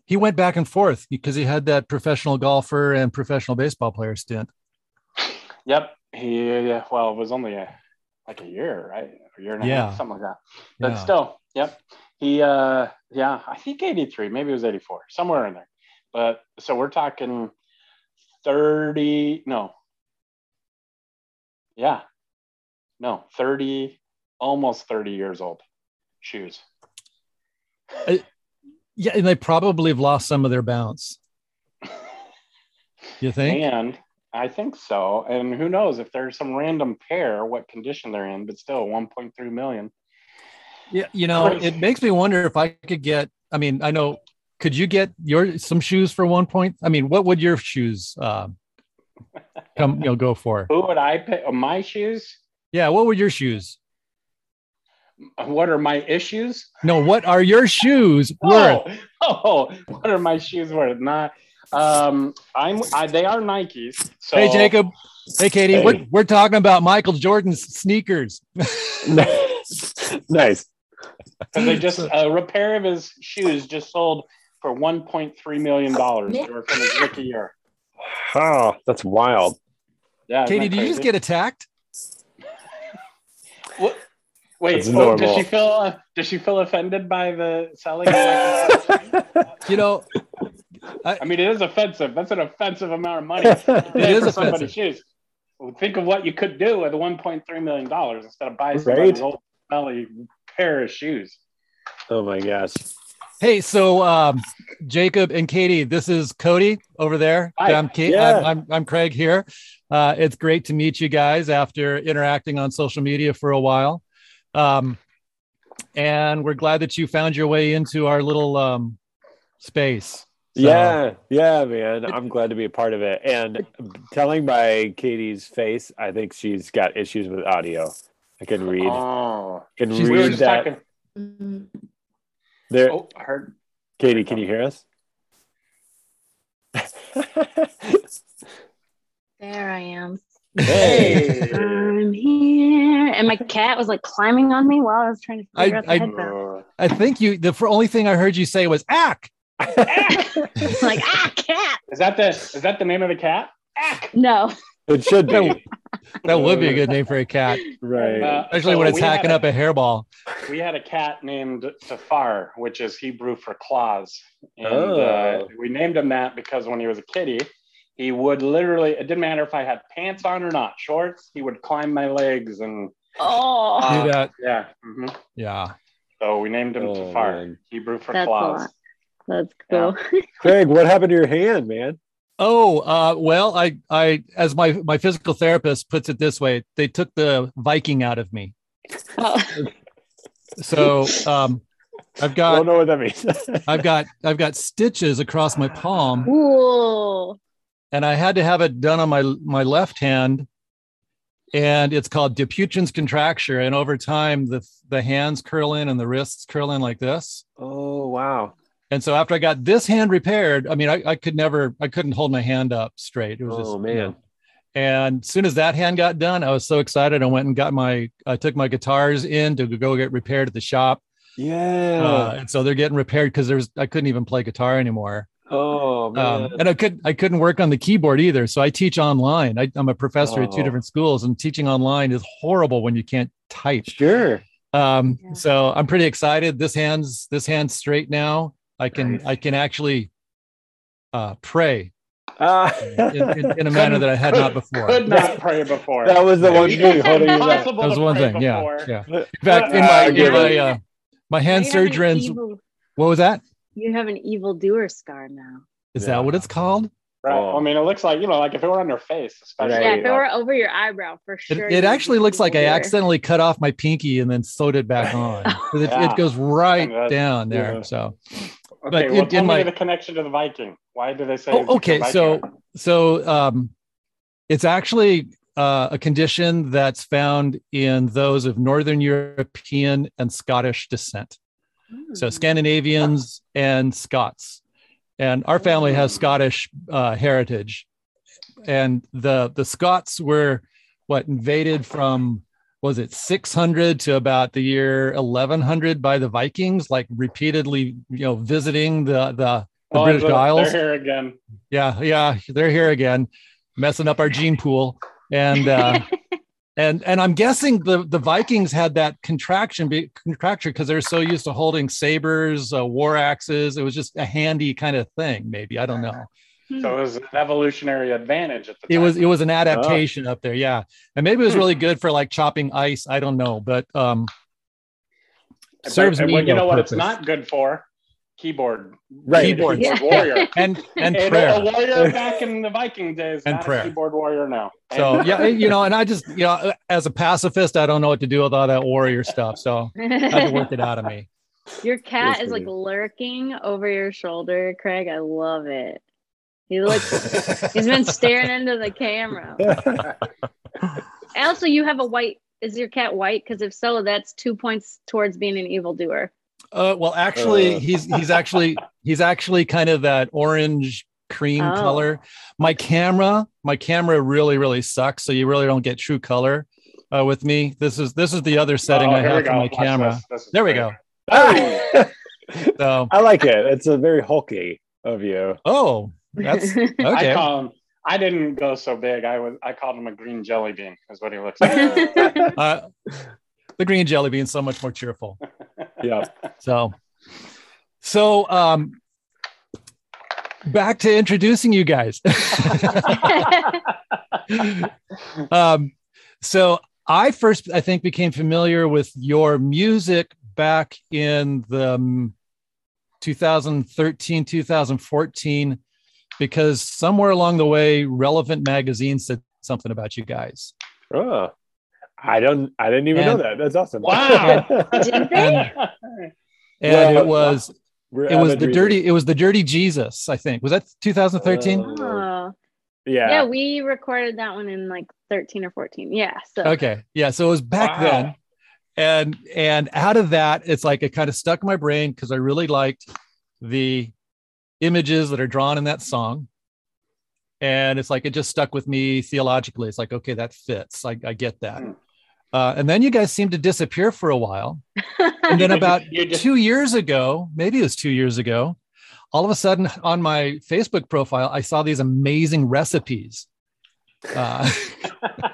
he went back and forth because he had that professional golfer and professional baseball player stint. Yep. He yeah, well, it was only a, like a year, right? A year and a Yeah. half, something like that. But Yeah. still, yep. He uh yeah, I think 83, maybe it was 84, somewhere in there. But so we're talking 30, no. Yeah. No, 30, almost 30 years old shoes. Yeah, and they probably have lost some of their bounce. You think? And I think so. And who knows if there's some random pair, what condition they're in, but still 1.3 million. Yeah, you know, it makes me wonder if I could get. I mean, I know. Could you get your some shoes for one point? I mean, what would your shoes uh, come? You know, go for? Who would I pick? My shoes? Yeah, what would your shoes? What are my issues? No, what are your shoes worth? Oh, oh, what are my shoes worth? Not. Um, I'm. I, they are Nikes. So Hey, Jacob. Hey, Katie. Hey. We're, we're talking about Michael Jordan's sneakers. nice. And they just a repair of his shoes just sold for 1.3 million dollars. They from his rookie year. Oh, that's wild. Yeah, Katie, did you just get attacked? What? Wait, oh, does she feel uh, does she feel offended by the selling? You know, I mean, it is offensive. That's an offensive amount of money. It is for somebody's offensive. shoes. Well, think of what you could do with 1.3 million dollars instead of buying somebody's old smelly pair of shoes. oh my gosh. Hey, so um, Jacob and Katie, this is Cody over there. Hi. I'm, Kate, Yeah. I'm, I'm, I'm Craig here. Uh, it's great to meet you guys after interacting on social media for a while. Um, and we're glad that you found your way into our little um, space. So- Yeah, yeah, man. I'm glad to be a part of it. And telling by Katie's face, I think she's got issues with audio. I can read. Oh, can She's- we read that. talking. Mhm. There, Oh, I heard. Katie, can you hear us? There I am. Hey. I'm here. And my cat was like climbing on me while I was trying to I- figure out the I- headphones. I think you, the fir- only thing I heard you say was ack. like, ah, cat. Is that the is that the name of the cat? Ack. No. it should be. That would be a good name for a cat, right. Uh, especially so when it's hacking a- up a hairball. We had a cat named Safar, which is Hebrew for claws. And uh, Oh. we named him that because when he was a kitty, he would literally, it didn't matter if I had pants on or not, shorts, he would climb my legs. And Oh, Uh, Do that. yeah. mhm. Yeah. So we named him Oh, Safar, man. Hebrew for That's a claws. lot. that's cool. Craig, what happened to your hand, man? Oh, uh, well, I, I, as my, my physical therapist puts it this way, they took the Viking out of me. Oh. So, um, I've got, I got, don't know what that means. I've got, I've got stitches across my palm Ooh. and I had to have it done on my, my left hand. And it's called Dupuytren's contracture. And over time, the, the hands curl in and the wrists curl in like this. oh wow. And so after I got this hand repaired, I mean, I, I could never, I couldn't hold my hand up straight. It was just, Oh you man. know. And as soon as that hand got done, I was so excited. I went and got my, I took my guitars in to go get repaired at the shop. Yeah. Uh, and so they're getting repaired because there's, I couldn't even play guitar anymore. oh man. Um, and I could, I couldn't work on the keyboard either. So I teach online. I, I'm a professor at two different schools and teaching online is horrible when you can't type. sure. Um, Yeah. so I'm pretty excited. This hand's, this hand's straight now. I can, Nice. I can actually uh, pray Ah. in, in, in a manner that I had not before. Could not pray before. that was the one thing holding you back. impossible That was to one thing. Yeah, before. yeah. In fact, in Uh, my, I in my, uh, my hand Now you surgeons. evil- What was that? You have an evil doer scar now. Is Yeah. that what it's called? Right. I mean, it looks like, you know, like if it were on your face, especially. Yeah, if it were over your eyebrow, for sure. it you'd actually looks like I accidentally cut off my pinky and then sewed it back on. It, Yeah. it goes right that- down there. yeah. So, Okay, but well, in- tell in me my- the connection to the Viking. Why do they say? Oh, it's okay, Viking? so- so um, it's actually uh, a condition that's found in those of Northern European and Scottish descent. so Hmm. Scandinavians and Scots, and our family has Scottish uh, heritage, and the the Scots were what invaded from was it 600 to about the year 1100 by the Vikings, like repeatedly you know visiting the the, the Oh, British they're- Isles. They're here again. Yeah, yeah, they're here again, messing up our gene pool, and uh, and and I'm guessing the the Vikings had that contraction be, contracture because they're so used to holding sabers, uh, war axes. It was just a handy kind of thing. Maybe I don't know. So it was an evolutionary advantage at the It was it was an adaptation up there, yeah, and maybe it was Hmm. really good for like chopping ice. I don't know, but um, But- serves and me well, you no know what it's not good for? Keyboard, Right. Keyboard. Yeah. warrior. and and And prayer. a warrior back in the Viking days, And not prayer. a keyboard warrior now. So yeah, you know, and I just you know, as a pacifist, I don't know what to do with all that warrior stuff. So I had to work it out of me. Your cat is like lurking over your shoulder, Craig. I love it. He looks. he's been staring into the camera. Also, you have a white. Is your cat white? Because if so, that's two points towards being an evildoer. Uh, well, actually, Uh. he's he's actually he's actually kind of that orange cream Oh. color. My camera, my camera really really sucks, so you really don't get true color uh, with me. This is this is the other setting Oh, I have for my Watch camera. this. This is There we great. go. So, I like it. It's a very hulky of you. oh, that's I okay. call him. I didn't go so big. I was. I called him a green jelly bean. Is what he looks like. Uh, the green jelly bean so much more cheerful. Yeah. So, so um, back to introducing you guys. um, so I first, I think, became familiar with your music back in the um, 2013, 2014, because somewhere along the way, Relevant Magazine said something about you guys. Oh, I don't. I didn't even know that. That's awesome. Wow. Did they? And Well, it was We're it was the readers. dirty it was the dirty Jesus, I think. Was that 2013? Uh, Oh. Yeah. Yeah, we recorded that one in like 13 or 14. Yeah. So okay yeah so it was back Wow. then and and out of that it's like it kind of stuck in my brain because i really liked the images that are drawn in that song and it's like it just stuck with me theologically it's like okay that fits i, I get that Hmm. Uh, and then you guys seemed to disappear for a while. And then about just- two years ago maybe it was two years ago all of a sudden on my facebook profile i saw these amazing recipes. Uh,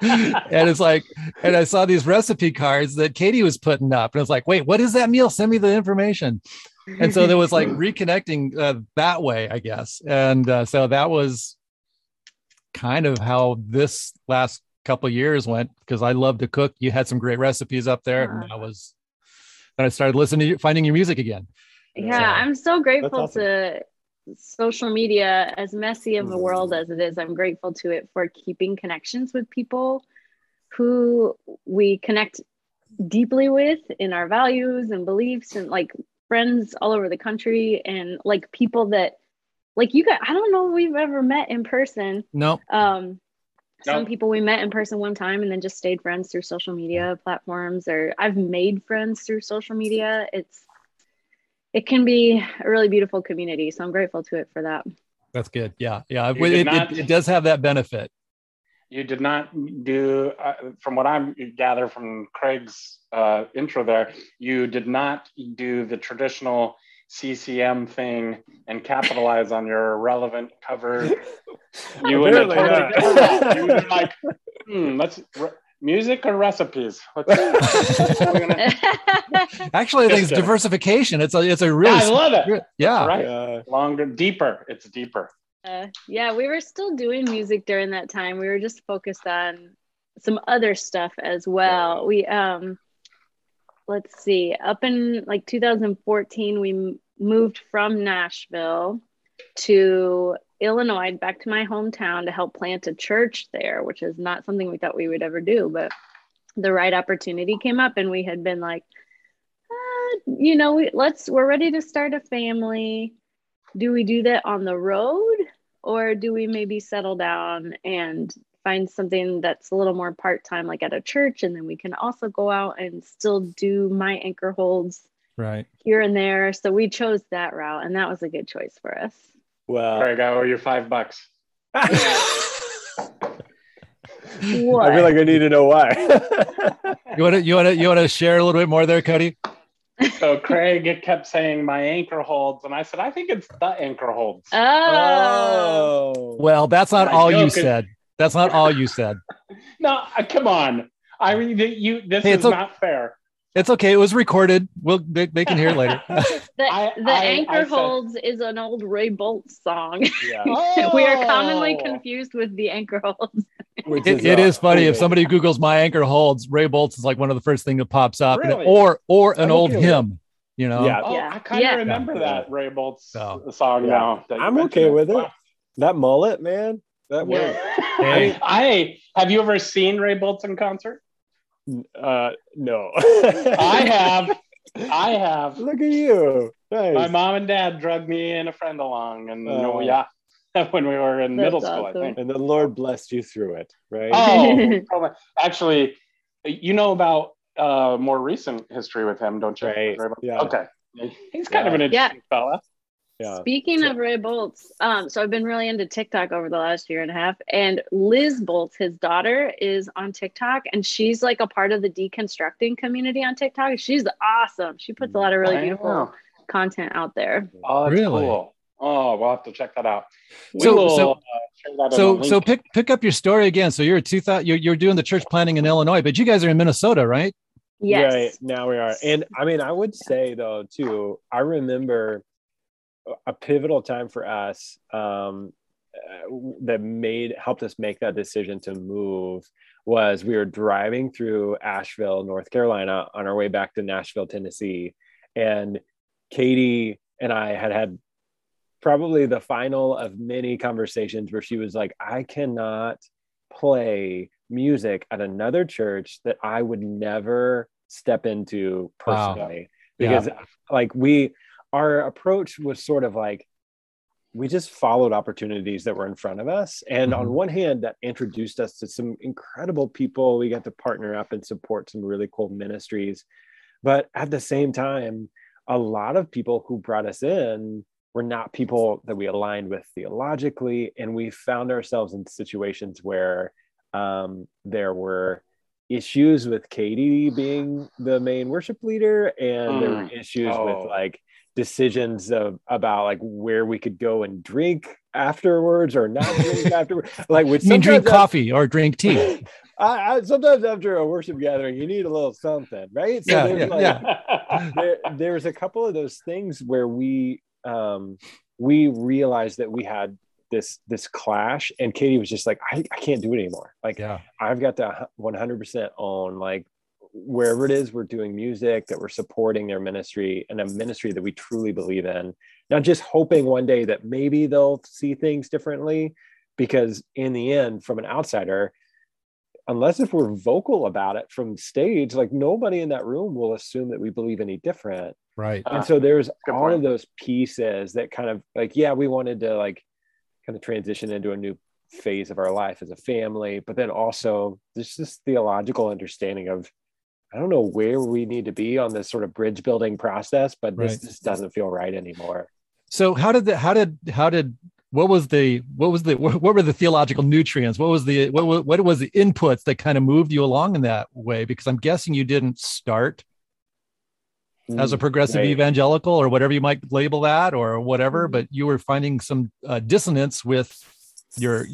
and it's like and i saw these recipe cards that katie was putting up. And i was like wait what is that meal? Send me the information. And so there was like reconnecting uh, that way i guess. And uh, so that was kind of how this last couple years went because i love to cook you had some great recipes up there and Uh-huh. i was then i started listening to you, finding your music again yeah, So- I'm so grateful awesome. to social media, as messy of a world as it is. I'm grateful to it for keeping connections with people who we connect deeply with in our values and beliefs, and like friends all over the country, and like people that, like you guys, I don't know if we've ever met in person. no Um, some people we met in person one time and then just stayed friends through social media platforms, or I've made friends through social media. It's it can be a really beautiful community, so I'm grateful to it for that. that's good. Yeah. Yeah. It, did it, not- it, it does have that benefit. You did not do, uh, from what I gather from Craig's uh, intro there, you did not do the traditional CCM thing and capitalize on your relevant cover. You went a totally not. different route. You were like, hmm, let's re- music or recipes. Let's, gonna, actually i think it's Just, diversification it's a it's a yeah, really I love it. yeah Right, Yeah. longer, deeper. It's deeper. Uh, yeah, we were still doing music during that time. We were just focused on some other stuff as well. We um let's see, up in like 2014 we moved from Nashville to Illinois back to my hometown to help plant a church there, which is not something we thought we would ever do, but the right opportunity came up and we had been like uh, you know, we, let's we're ready to start a family. Do we do that on the road or do we maybe settle down and find something that's a little more part-time like at a church and then we can also go out and still do my anchor holds right here and there so we chose that route and that was a good choice for us Well, Craig, I owe you five bucks. what I feel like I need to know why. you want to you want to you want to share a little bit more there cody So Craig kept saying my anchor holds, and I said I think it's the anchor holds. oh, oh. well that's not My all you joke is- said that's not all you said No, uh, come on. I mean, you. This Hey, is it's okay. not fair. it's okay it was recorded we'll they, they can hear it later the, I- the I- anchor I said- holds is an old Ray Boltz song Yeah. we are commonly Oh. confused with the anchor holds Which It, it uh, is funny if somebody Googles my anchor holds, Ray Boltz is like one of the first thing that pops up, and- or or an Oh, old hymn. You know, Yeah. Oh, Yeah. I kind of Yeah. remember Yeah. that Ray Bolt's So- song Yeah. now. I'm okay with it. Wow. That mullet, man. That Yeah. works. Hey. I have you ever seen Ray Boltz in concert? Uh, no. I have. I have. Look at you. Nice. My mom and dad drugged me and a friend along, and Oh. yeah, when we were in That's middle school, I think. and the Lord blessed you through it, right? Oh, actually, you know about uh, more recent history with him, don't you? Right, Ray yeah. Okay. He's kind of an Yeah. interesting fella. Yeah. Speaking of Ray Boltz, um, so I've been really into TikTok over the last year and a half, and Liz Boltz, his daughter, is on TikTok, and she's like a part of the deconstructing community on TikTok. She's awesome. She puts a lot of really beautiful content out there. Oh, that's Really? cool. Oh, we'll have to check that out. We So- will, so- uh, that So so pick pick up your story again. So you're a two thousand. You're, you're doing the church planning in Illinois, but you guys are in Minnesota, right? Yes. Right now we are, and I mean, I would say though too. I remember a pivotal time for us um, uh, that made helped us make that decision to move was we were driving through Asheville, North Carolina, on our way back to Nashville, Tennessee, and Katie and I had had probably the final of many conversations where she was like, "I cannot play music at another church that I would never step into Wow. personally Yeah. because like we our approach was sort of like we just followed opportunities that were in front of us. And on Mhm. one hand that introduced us to some incredible people. We got to partner up and support some really cool ministries. But at the same time a lot of people who brought us in were not people that we aligned with theologically. And we found ourselves in situations where um, there were issues with katie being the main worship leader and there were issues Oh. with like decisions of about like where we could go and drink afterwards or not drink afterwards like which You drink coffee or drink tea? I, I, sometimes after a worship gathering you need a little something right Yeah, there's, yeah, like, yeah. there, there's a couple of those things where we um we realized that we had this this clash and katie was just like i, I can't do it anymore like Yeah. i've got to 100% own like wherever it is we're doing music that we're supporting their ministry and a ministry that we truly believe in not just hoping one day that maybe they'll see things differently because in the end from an outsider unless if we're vocal about it from stage like nobody in that room will assume that we believe any different Right. And so there's good all point. of those pieces that kind of like yeah we wanted to like kind of transition into a new phase of our life as a family but then also there's this theological understanding of i don't know where we need to be on this sort of bridge building process but this Right. just doesn't feel right anymore So how did the how did how did what was the what was the what were the theological nutrients? What was the what what was the inputs that kind of moved you along in that way? Because I'm guessing you didn't start as a progressive Right. evangelical or whatever you might label that or whatever, Mhm. but you were finding some uh, dissonance with your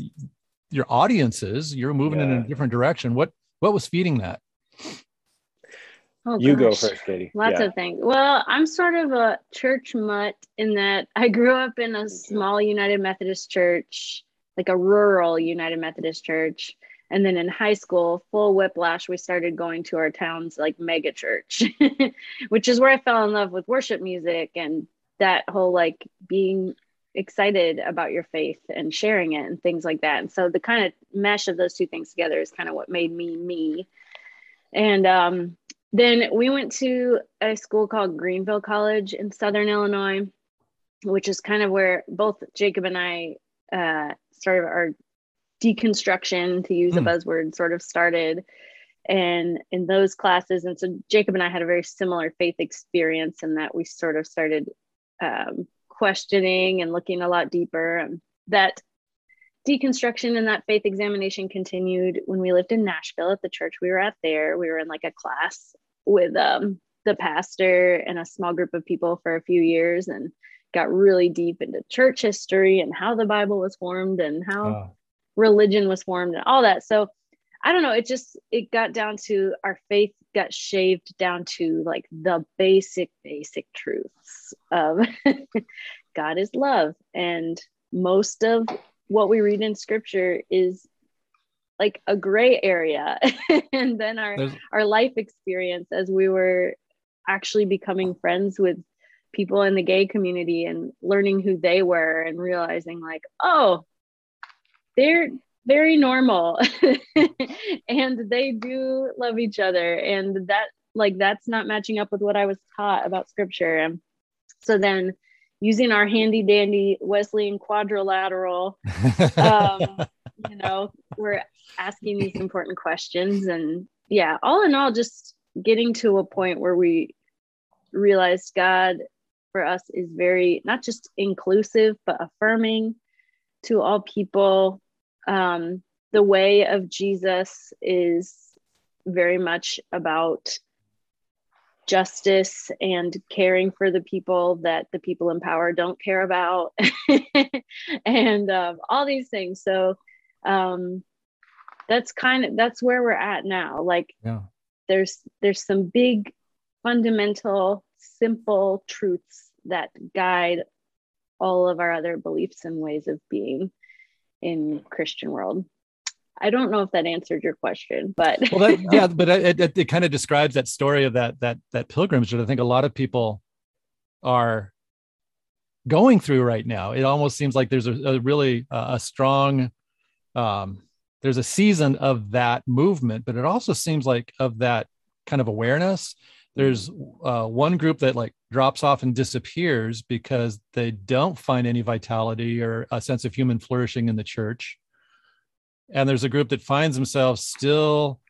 your audiences. You're moving in a different direction. What what was feeding that? Oh, you go first katie Lots Yeah. of things. Well, I'm sort of a church mutt in that I grew up in a small United Methodist church, like a rural United Methodist church. And then in high school, full whiplash, we started going to our town's like mega church, which is where I fell in love with worship music and that whole like being excited about your faith and sharing it and things like that. And so the kind of mesh of those two things together is kind of what made me me. And um, then we went to a school called Greenville College in Southern Illinois, which is kind of where both Jacob and I uh, started our deconstruction, to use Hmm. a buzzword, sort of started. And in those classes, and so Jacob and I had a very similar faith experience in that we sort of started um, questioning and looking a lot deeper. And that deconstruction and that faith examination continued when we lived in Nashville at the church we were at there. We were in like a class with um, the pastor and a small group of people for a few years and got really deep into church history and how the Bible was formed and how religion was formed and all that. So I don't know, it just it got down to our faith got shaved down to like the basic basic truths of God is love and most of what we read in scripture is like a gray area. And then our there's our life experience as we were actually becoming friends with people in the gay community and learning who they were and realizing like oh they're very normal. And they do love each other. And that like that's not matching up with what i was taught about scripture. And so then using our handy dandy wesleyan quadrilateral um, you know we're asking these important questions. And yeah all in all just getting to a point where we realized god for us is very not just inclusive but affirming to all people. Um, the way of jesus is very much about justice and caring for the people that the people in power don't care about and um, all these things. So um, that's kind of that's where we're at now. Like Yeah. there's there's some big fundamental simple truths that guide all of our other beliefs and ways of being in christian world i don't know if that answered your question but well that, yeah but it, it, it kind of describes that story of that that that pilgrimage that i think a lot of people are going through right now. It almost seems like there's a, a really uh, a strong um there's a season of that movement but it also seems like of that kind of awareness there's uh, one group that like drops off and disappears because they don't find any vitality or a sense of human flourishing in the church and there's a group that finds themselves still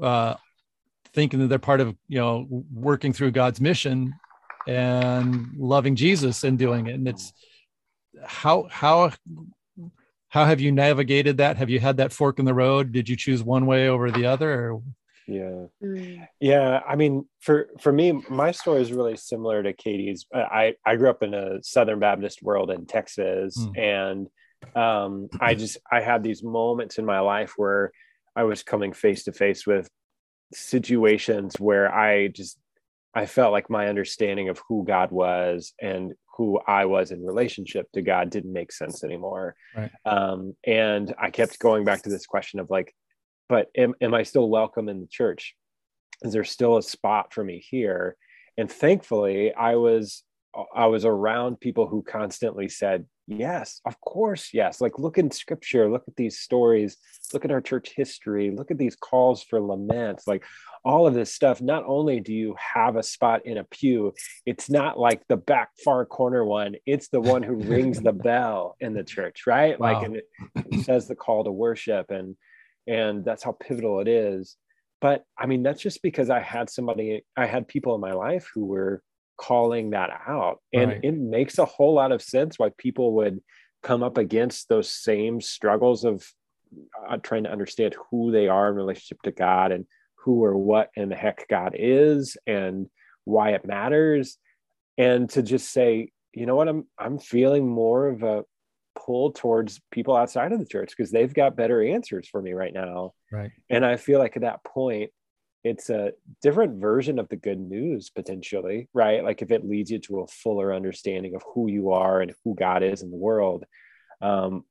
uh, thinking that they're part of you know working through god's mission and loving jesus and doing it. And it's how how how have you navigated that? Have you had that fork in the road? Did you choose one way over the other or? Yeah. Mm, Yeah, I mean, for for me, my story is really similar to Katie's. I I grew up in a Southern Baptist world in Texas, Mm. and um, I just I had these moments in my life where I was coming face to face with situations where I just I felt like my understanding of who God was and who I was in relationship to God didn't make sense anymore. Right. Um, and I kept going back to this question of like, but am, am I still welcome in the church? Is there still a spot for me here? And thankfully, I was I was around people who constantly said, Yes, of course, yes. Like, look in scripture, look at these stories, look at our church history, look at these calls for laments, like all of this stuff. Not only do you have a spot in a pew, it's not like the back far corner one, it's the one who rings the bell in the church, right? Wow. Like, and it, it says the call to worship, and and that's how pivotal it is. But I mean, that's just because I had somebody, I had people in my life who were calling that out. And Right. it makes a whole lot of sense why people would come up against those same struggles of uh, trying to understand who they are in relationship to God and who or what in the heck God is and why it matters. And to just say, you know what, I'm I'm feeling more of a pull towards people outside of the church because they've got better answers for me right now. right And I feel like at that point, it's a different version of the good news potentially, right? Like if it leads you to a fuller understanding of who you are and who God is in the world. Um,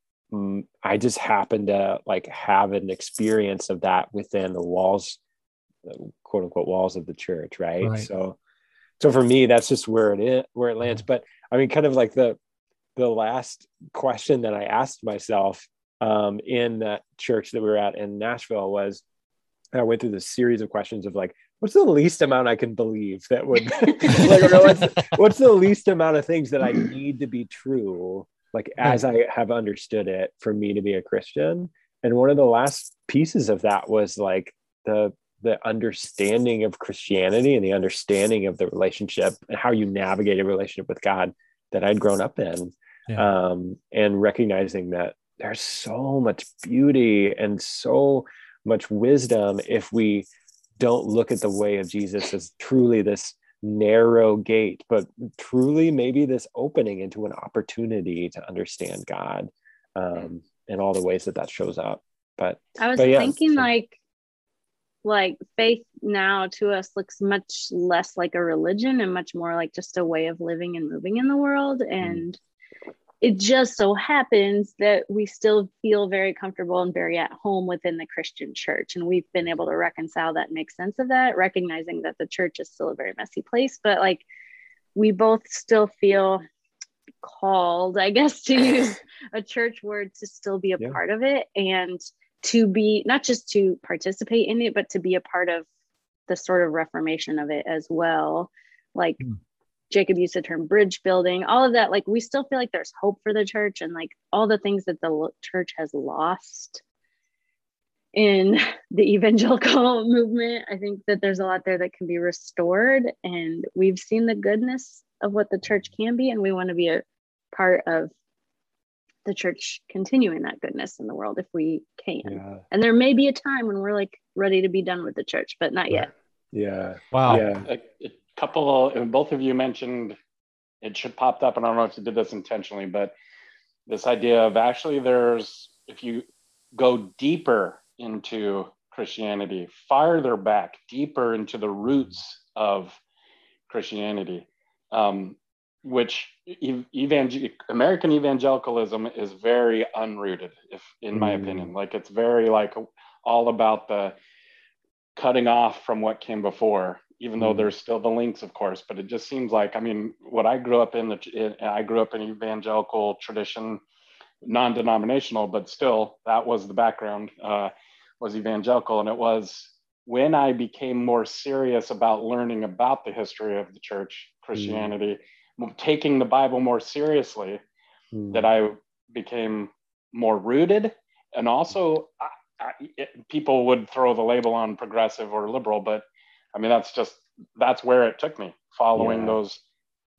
I just happen to like have an experience of that within the walls, quote unquote, walls of the church, right? Right. So, so for me, that's just where it is, where it lands. But I mean, kind of like the the last question that I asked myself um, in that church that we were at in Nashville was I went through this series of questions of like, what's the least amount I can believe that would like, what's, what's the least amount of things that I need to be true, like as I have understood it for me to be a Christian. And one of the last pieces of that was like the the understanding of Christianity and the understanding of the relationship and how you navigate a relationship with God that I'd grown up in. Yeah. Um, and recognizing that there's so much beauty and so much wisdom if we don't look at the way of Jesus as truly this narrow gate, but truly maybe this opening into an opportunity to understand God um, and all the ways that that shows up. But I was But yeah, thinking so- like like faith now to us looks much less like a religion and much more like just a way of living and moving in the world Mm-hmm. It just so happens that we still feel very comfortable and very at home within the Christian church. And we've been able to reconcile that and make sense of that, recognizing that the church is still a very messy place. But like we both still feel called, I guess, to use a church word to still be a yeah. part of it and to be not just to participate in it, but to be a part of the sort of reformation of it as well. Like mm. Jacob used the term bridge building, all of that. Like we still feel like there's hope for the church and like all the things that the church has lost in the evangelical movement. I think that there's a lot there that can be restored. And we've seen the goodness of what the church can be. And we want to be a part of the church continuing that goodness in the world if we can. Yeah. And there may be a time when we're like ready to be done with the church, but not yet. Yeah. Wow. Yeah. Couple, both of you mentioned it should popped up, and I don't know if you did this intentionally, but this idea of actually there's, if you go deeper into Christianity, farther back, deeper into the roots of Christianity, um, which evangel- American evangelicalism is very unrooted, if in my mm. opinion. Like it's very like all about the cutting off from what came before, even though there's still the links, of course. But it just seems like I mean, what I grew up in the in, I grew up in evangelical tradition, non-denominational, but still that was the background. Uh, was evangelical, and it was when I became more serious about learning about the history of the church. Christianity. Mm taking the Bible more seriously, mm. that I became more rooted. And also, I, I, it, people would throw the label on progressive or liberal, but I mean, that's just that's where it took me following yeah. those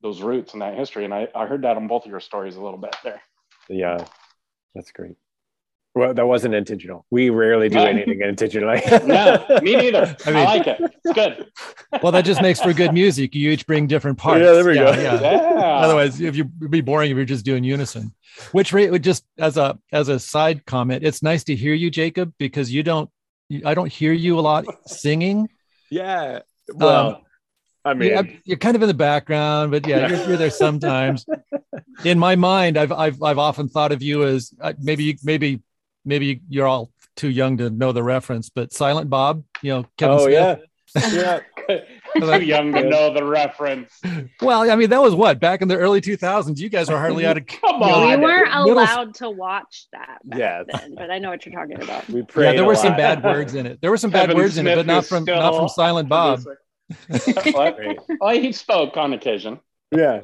those roots and that history. And I, I heard that on both of your stories a little bit there. Yeah, that's great. Well, that wasn't intentional. We rarely do anything intentionally. no, me neither. I, mean, I like it. It's good. well, that just makes for good music. You each bring different parts. Yeah, there we yeah, go. Yeah. yeah. Otherwise, if you would be boring if you're just doing unison. Which rate would just as a as a side comment, it's nice to hear you, Jacob, because you don't. I don't hear you a lot singing. Yeah. Well. Um, I mean, you're, you're, kind of in the background, but yeah, you're, you're there sometimes. in my mind, I've, I've I've often thought of you as uh, maybe maybe maybe you're all too young to know the reference, but Silent Bob, you know, Kevin oh, Smith. yeah. Yeah. too young to know the reference. Well, I mean, that was what back in the early 2000s. You guys were hardly out of. Come on, we weren't allowed to watch that. Yeah, but I know what you're talking about. We yeah, there were some bad words in it. There were some Kevin bad words Smith in it, but not from not from Silent Bob. oh, he spoke on occasion. Yeah,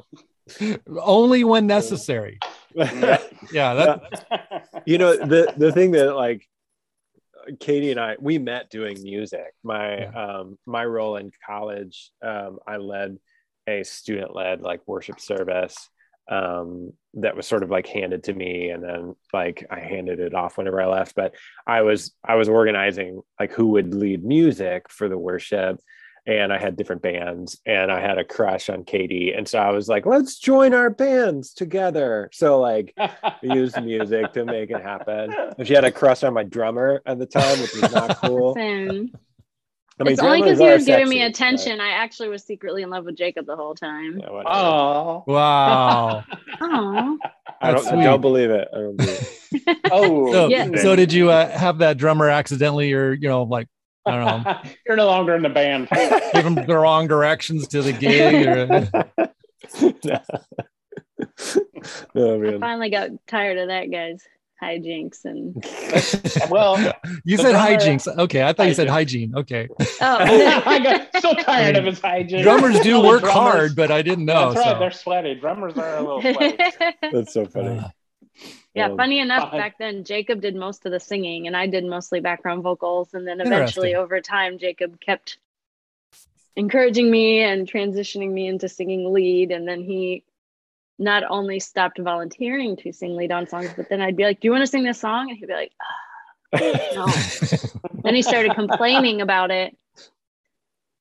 only when necessary. yeah, that. you know the the thing that like Katie and I we met doing music. My yeah. um my role in college, um, I led a student led like worship service um that was sort of like handed to me and then like I handed it off whenever I left. But I was I was organizing like who would lead music for the worship and I had different bands and I had a crush on Katie. And so I was like, let's join our bands together. So like we used music to make it happen. And she had a crush on my drummer at the time, which was not cool. I mean, it's only because he was giving me attention. But... I actually was secretly in love with Jacob the whole time. Yeah, oh, wow! oh, I don't, I don't, believe it. I don't believe it. oh, so, yeah. so did you uh, have that drummer accidentally, or you know, like I don't know. You're no longer in the band. Give him the wrong directions to the gig. Or... oh, I finally got tired of that, guys. Hijinks and well, you said hijinks. Okay, I thought you said hygiene. Okay. Oh, I got so tired of his hygiene. Drummers do work drummers, hard, but I didn't know. That's right. So. They're sweaty. Drummers are a little sweaty. That's so funny. Uh, yeah, um, funny enough, back then Jacob did most of the singing and I did mostly background vocals. And then eventually over time, Jacob kept encouraging me and transitioning me into singing lead. And then he not only stopped volunteering to sing lead on songs, but then I'd be like, Do you want to sing this song? And he'd be like, oh, No. then he started complaining about it.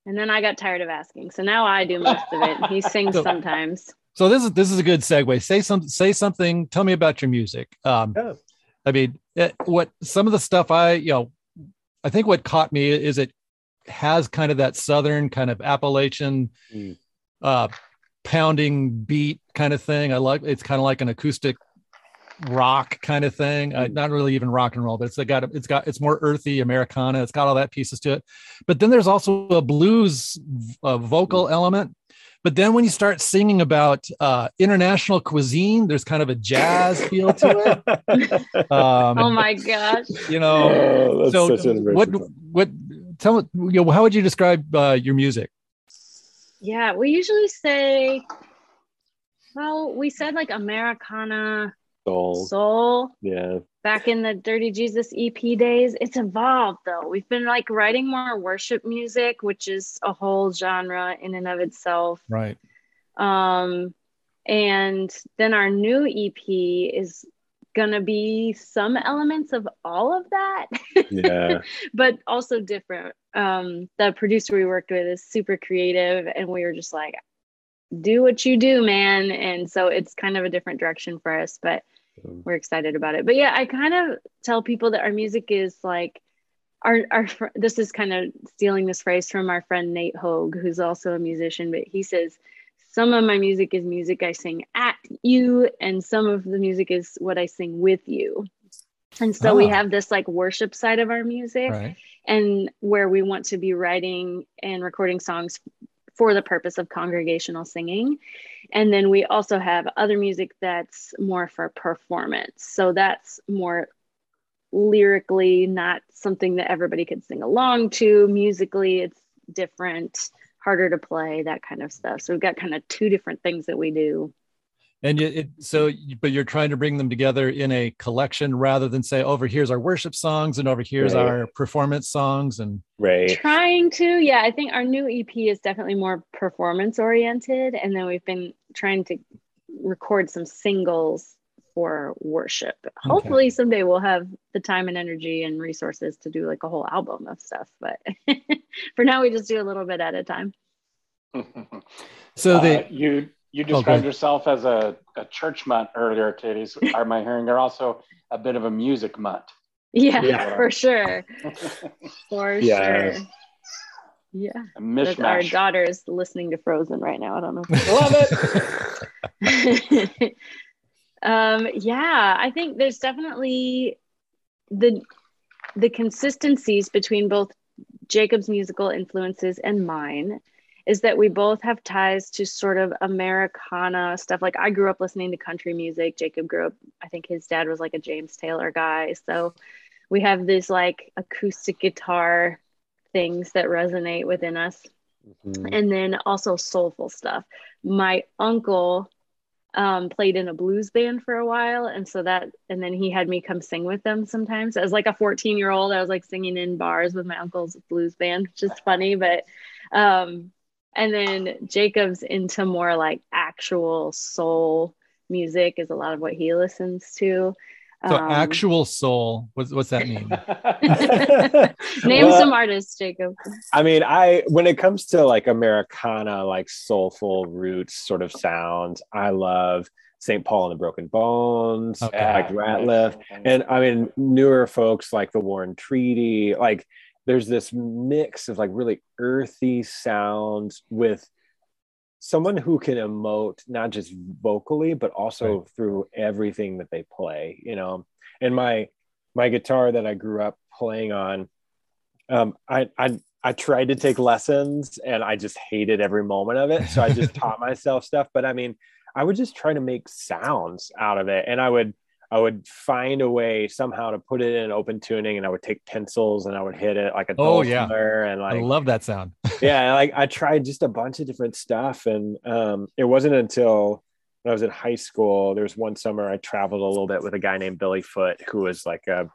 And then I got tired of asking. So now I do most of it. He sings so, sometimes so this is this is a good segue. Say some say something. Tell me about your music. Um, yeah. I mean, it, what some of the stuff I you know, I think what caught me is it has kind of that southern kind of Appalachian mm. uh, pounding beat kind of thing. I like it's kind of like an acoustic rock kind of thing. Uh, not really even rock and roll, but it's got it's got it's more earthy Americana. It's got all that pieces to it. But then there's also a blues uh, vocal element. But then when you start singing about uh, international cuisine, there's kind of a jazz feel to it. Um, oh my gosh! You know, Oh, so what what tell me you know, how would you describe uh, your music? Yeah, we usually say, well, we said like Americana soul. soul Yeah. Back in the Dirty Jesus EP days. It's evolved though. We've been like writing more worship music, which is a whole genre in and of itself. Right. Um, and then our new EP is gonna be some elements of all of that, Yeah. but also different. Um, the producer we worked with is super creative, and we were just like, "Do what you do, man." And so it's kind of a different direction for us, but Mm. we're excited about it. But yeah, I kind of tell people that our music is like our our this is kind of stealing this phrase from our friend Nate Hogue, who's also a musician, but he says some of my music is music I sing at you, and some of the music is what I sing with you. And so we Ah. have this like worship side of our music, Right. and where we want to be writing and recording songs for the purpose of congregational singing. And then we also have other music that's more for performance. So that's more lyrically not something that everybody could sing along to. Musically, it's different, harder to play, that kind of stuff. So we've got kind of two different things that we do. And you, it, so, but you're trying to bring them together in a collection rather than say, over here's our worship songs and over here's Right. our performance songs. And Right. Trying to, yeah, I think our new EP is definitely more performance oriented. And then we've been trying to record some singles for worship. Hopefully, someday we'll have the time and energy and resources to do like a whole album of stuff. But for now, we just do a little bit at a time. so Uh, they, you you described ahead. yourself as a, a church mutt earlier, Katie. So are my hearing? You're also a bit of a music mutt. Yeah, Yeah. for sure. For Yeah. sure. Yeah. a That's our mishmash. daughter's listening to Frozen right now. I don't know. Love it. um yeah i think there's definitely the the consistencies between both jacob's musical influences and mine is that we both have ties to sort of americana stuff like i grew up listening to country music jacob grew up i think his dad was like a james taylor guy so we have these like acoustic guitar things that resonate within us Mhm. and then also soulful stuff. My uncle um, played in a blues band for a while, and so that, and then he had me come sing with them sometimes. As like a 14 year old, I was like singing in bars with my uncle's blues band, which is funny. But, um, and then Jacob's into more like actual soul music is a lot of what he listens to. so Um, actual soul, what's, what's that mean? name Well, some artists, Jacob. I mean, I when it comes to like Americana, like soulful roots sort of sounds, I love St. Paul and the Broken Bones, Okay. like Rateliff, and I mean newer folks like the War and Treaty. Like, there's this mix of like really earthy sounds with someone who can emote not just vocally but also through everything that they play. You know, and my my guitar that I grew up playing on um, I, I I tried to take lessons and I just hated every moment of it. So I just taught myself stuff. But I mean, I would just try to make sounds out of it, and I would I would find a way somehow to put it in open tuning, and I would take pencils and I would hit it like a Oh, yeah. and I love that sound. yeah, like I tried just a bunch of different stuff, and um, it wasn't until when I was in high school. There was one summer I traveled a little bit with a guy named Billy Foote, who was like a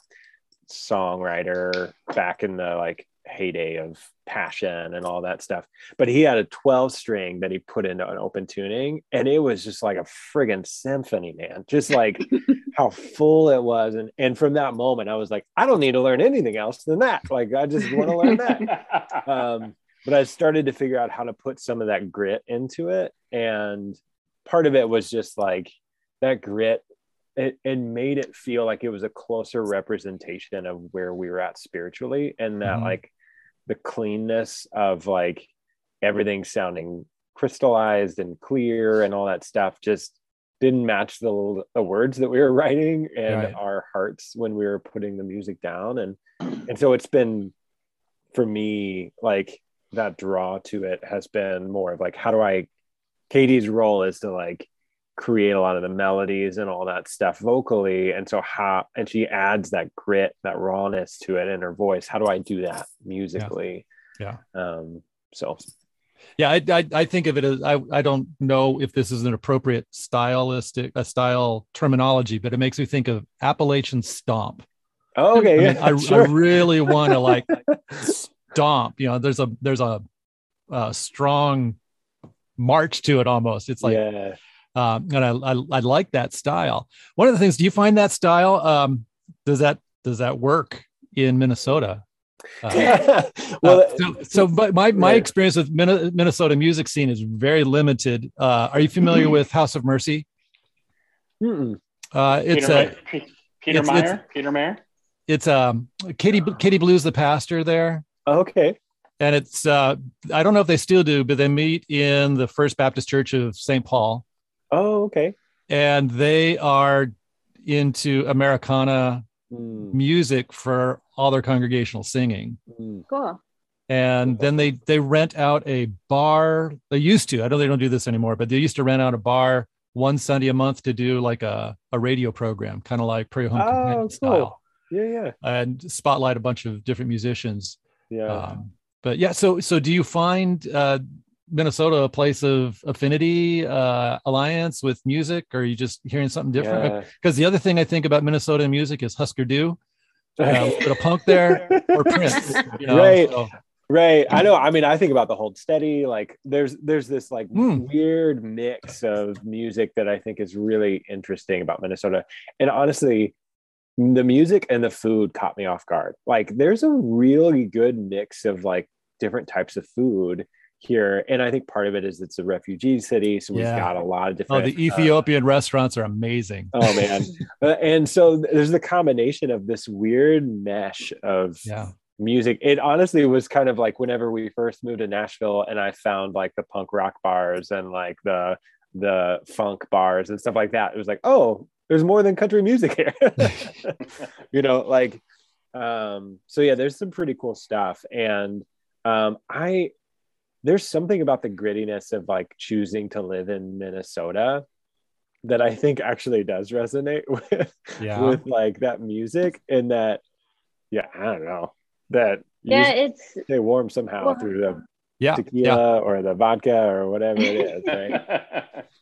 songwriter back in the like heyday of passion and all that stuff. But he had a 12 string that he put into an open tuning, and it was just like a friggin' symphony, man. Just like how full it was, and and from that moment, I was like, I don't need to learn anything else than that. Like I just want to learn that um, but I started to figure out how to put some of that grit into it. And part of it was just like that grit, it, it made it feel like it was a closer representation of where we were at spiritually. And that, Mhm. like, the cleanness of like everything sounding crystallized and clear and all that stuff just didn't match the the words that we were writing and Right. our hearts when we were putting the music down and and so it's been for me like that draw to it has been more of like how do I Katie's role is to like create a lot of the melodies and all that stuff vocally and so how and she adds that grit that rawness to it in her voice how do I do that musically Yeah. um so Yeah, I, I I think of it as I I don't know if this is an appropriate stylistic a style terminology, but it makes me think of Appalachian stomp. oh, okay I, yeah I, sure. I really want to like stomp. You know, there's a there's a, a strong march to it almost. It's like, yeah um, and I, I I like that style. One of the things, do you find that style? Um, does that does that work in Minnesota? Uh, well uh, so, so but my my right. experience with Minnesota music scene is very limited. Uh, are you familiar with House of Mercy? mm-mm. Uh, it's Peter, a Peter it's- Meyer. it's- Peter Meyer. it's um Katie Katie Blue's the pastor there, okay and it's uh I don't know if they still do, but they meet in the First Baptist Church of St. Paul, oh okay and they are into Americana Mm, music for all their congregational singing. mm. Cool. and then they they rent out a bar they used to i know they don't do this anymore but they used to rent out a bar one sunday a month to do like a, a radio program kind of like Prairie Home Oh, Companion cool. style yeah yeah and spotlight a bunch of different musicians yeah um, but yeah so so do you find uh minnesota a place of affinity uh alliance with music or are you just hearing something different because the other thing i think about minnesota music is husker du uh, a little bit of punk there or prince you know Right. so- Right. I know. I mean, I think about the hold steady. Like there's there's this like Mm. weird mix of music that I think is really interesting about Minnesota. And honestly, the music and the food caught me off guard. Like there's a really good mix of like different types of food here. And I think part of it is it's a refugee city. So we've Yeah. got a lot of different. Oh, the uh, Ethiopian restaurants are amazing. Oh man. Uh, and so there's the combination of this weird mesh of Yeah. music. It honestly was kind of like whenever we first moved to Nashville and I found like the punk rock bars and like the the funk bars and stuff like that. It was like, oh, there's more than country music here. you know, like um so yeah, there's some pretty cool stuff and um I there's something about the grittiness of like choosing to live in Minnesota that I think actually does resonate with Yeah. with like that music and that yeah i don't know that Yeah, it's stay warm somehow Well, through the yeah. tequila Yeah. or the vodka or whatever it is right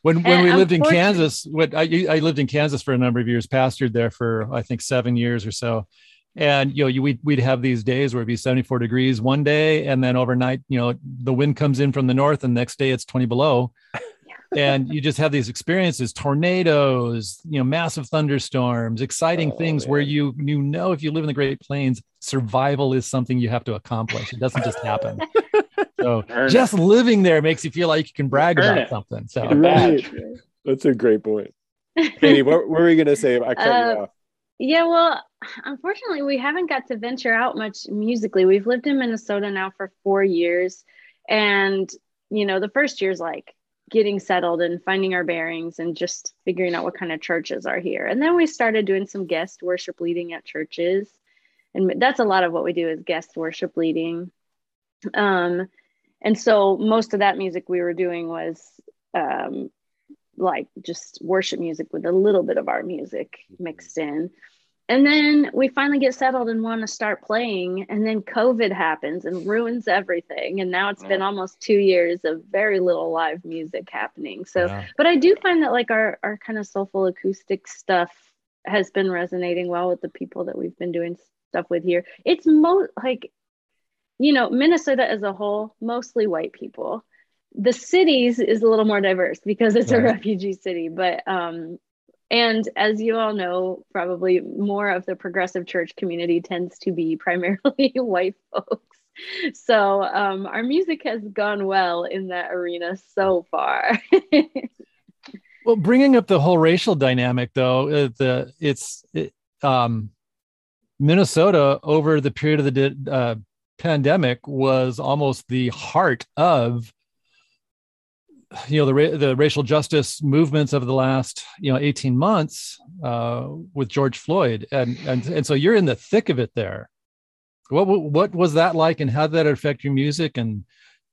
When when And we lived in Kansas, what I I lived in Kansas for a number of years, pastored there for I think seven years or so. And you know, you we'd, we'd have these days where it'd be 74 degrees one day, and then overnight, you know, the wind comes in from the north, and the next day it's 20 below. and you just have these experiences, tornadoes, you know, massive thunderstorms, exciting Oh, things where you you know if you live in the Great Plains, survival is something you have to accomplish. It doesn't just happen. So Earn it. just living there makes you feel like you can brag Earn about it. something. So Get a badge. that's a great point katie what, what were you gonna say i cut Uh, you off Yeah, well, unfortunately, we haven't got to venture out much musically. We've lived in Minnesota now for four years. And, you know, the first year's like getting settled and finding our bearings and just figuring out what kind of churches are here. And then we started doing some guest worship leading at churches. And that's a lot of what we do is guest worship leading. Um, and so most of that music we were doing was um, like just worship music with a little bit of our music mixed in. And then we finally get settled and want to start playing. And then COVID happens and ruins everything. And now it's been almost two years of very little live music happening. So, Yeah. but I do find that like our, our kind of soulful acoustic stuff has been resonating well with the people that we've been doing stuff with here. It's mo like, you know, Minnesota as a whole, mostly white people. The cities is a little more diverse because it's a refugee city, but um, and as you all know, probably more of the progressive church community tends to be primarily white folks. So um, our music has gone well in that arena so far. Well, bringing up the whole racial dynamic, though, uh, the it's it, um, Minnesota over the period of the uh, pandemic was almost the heart of you know the ra- the racial justice movements of the last you know 18 months uh, with George Floyd and and and so you're in the thick of it there. What what was that like and how did that affect your music and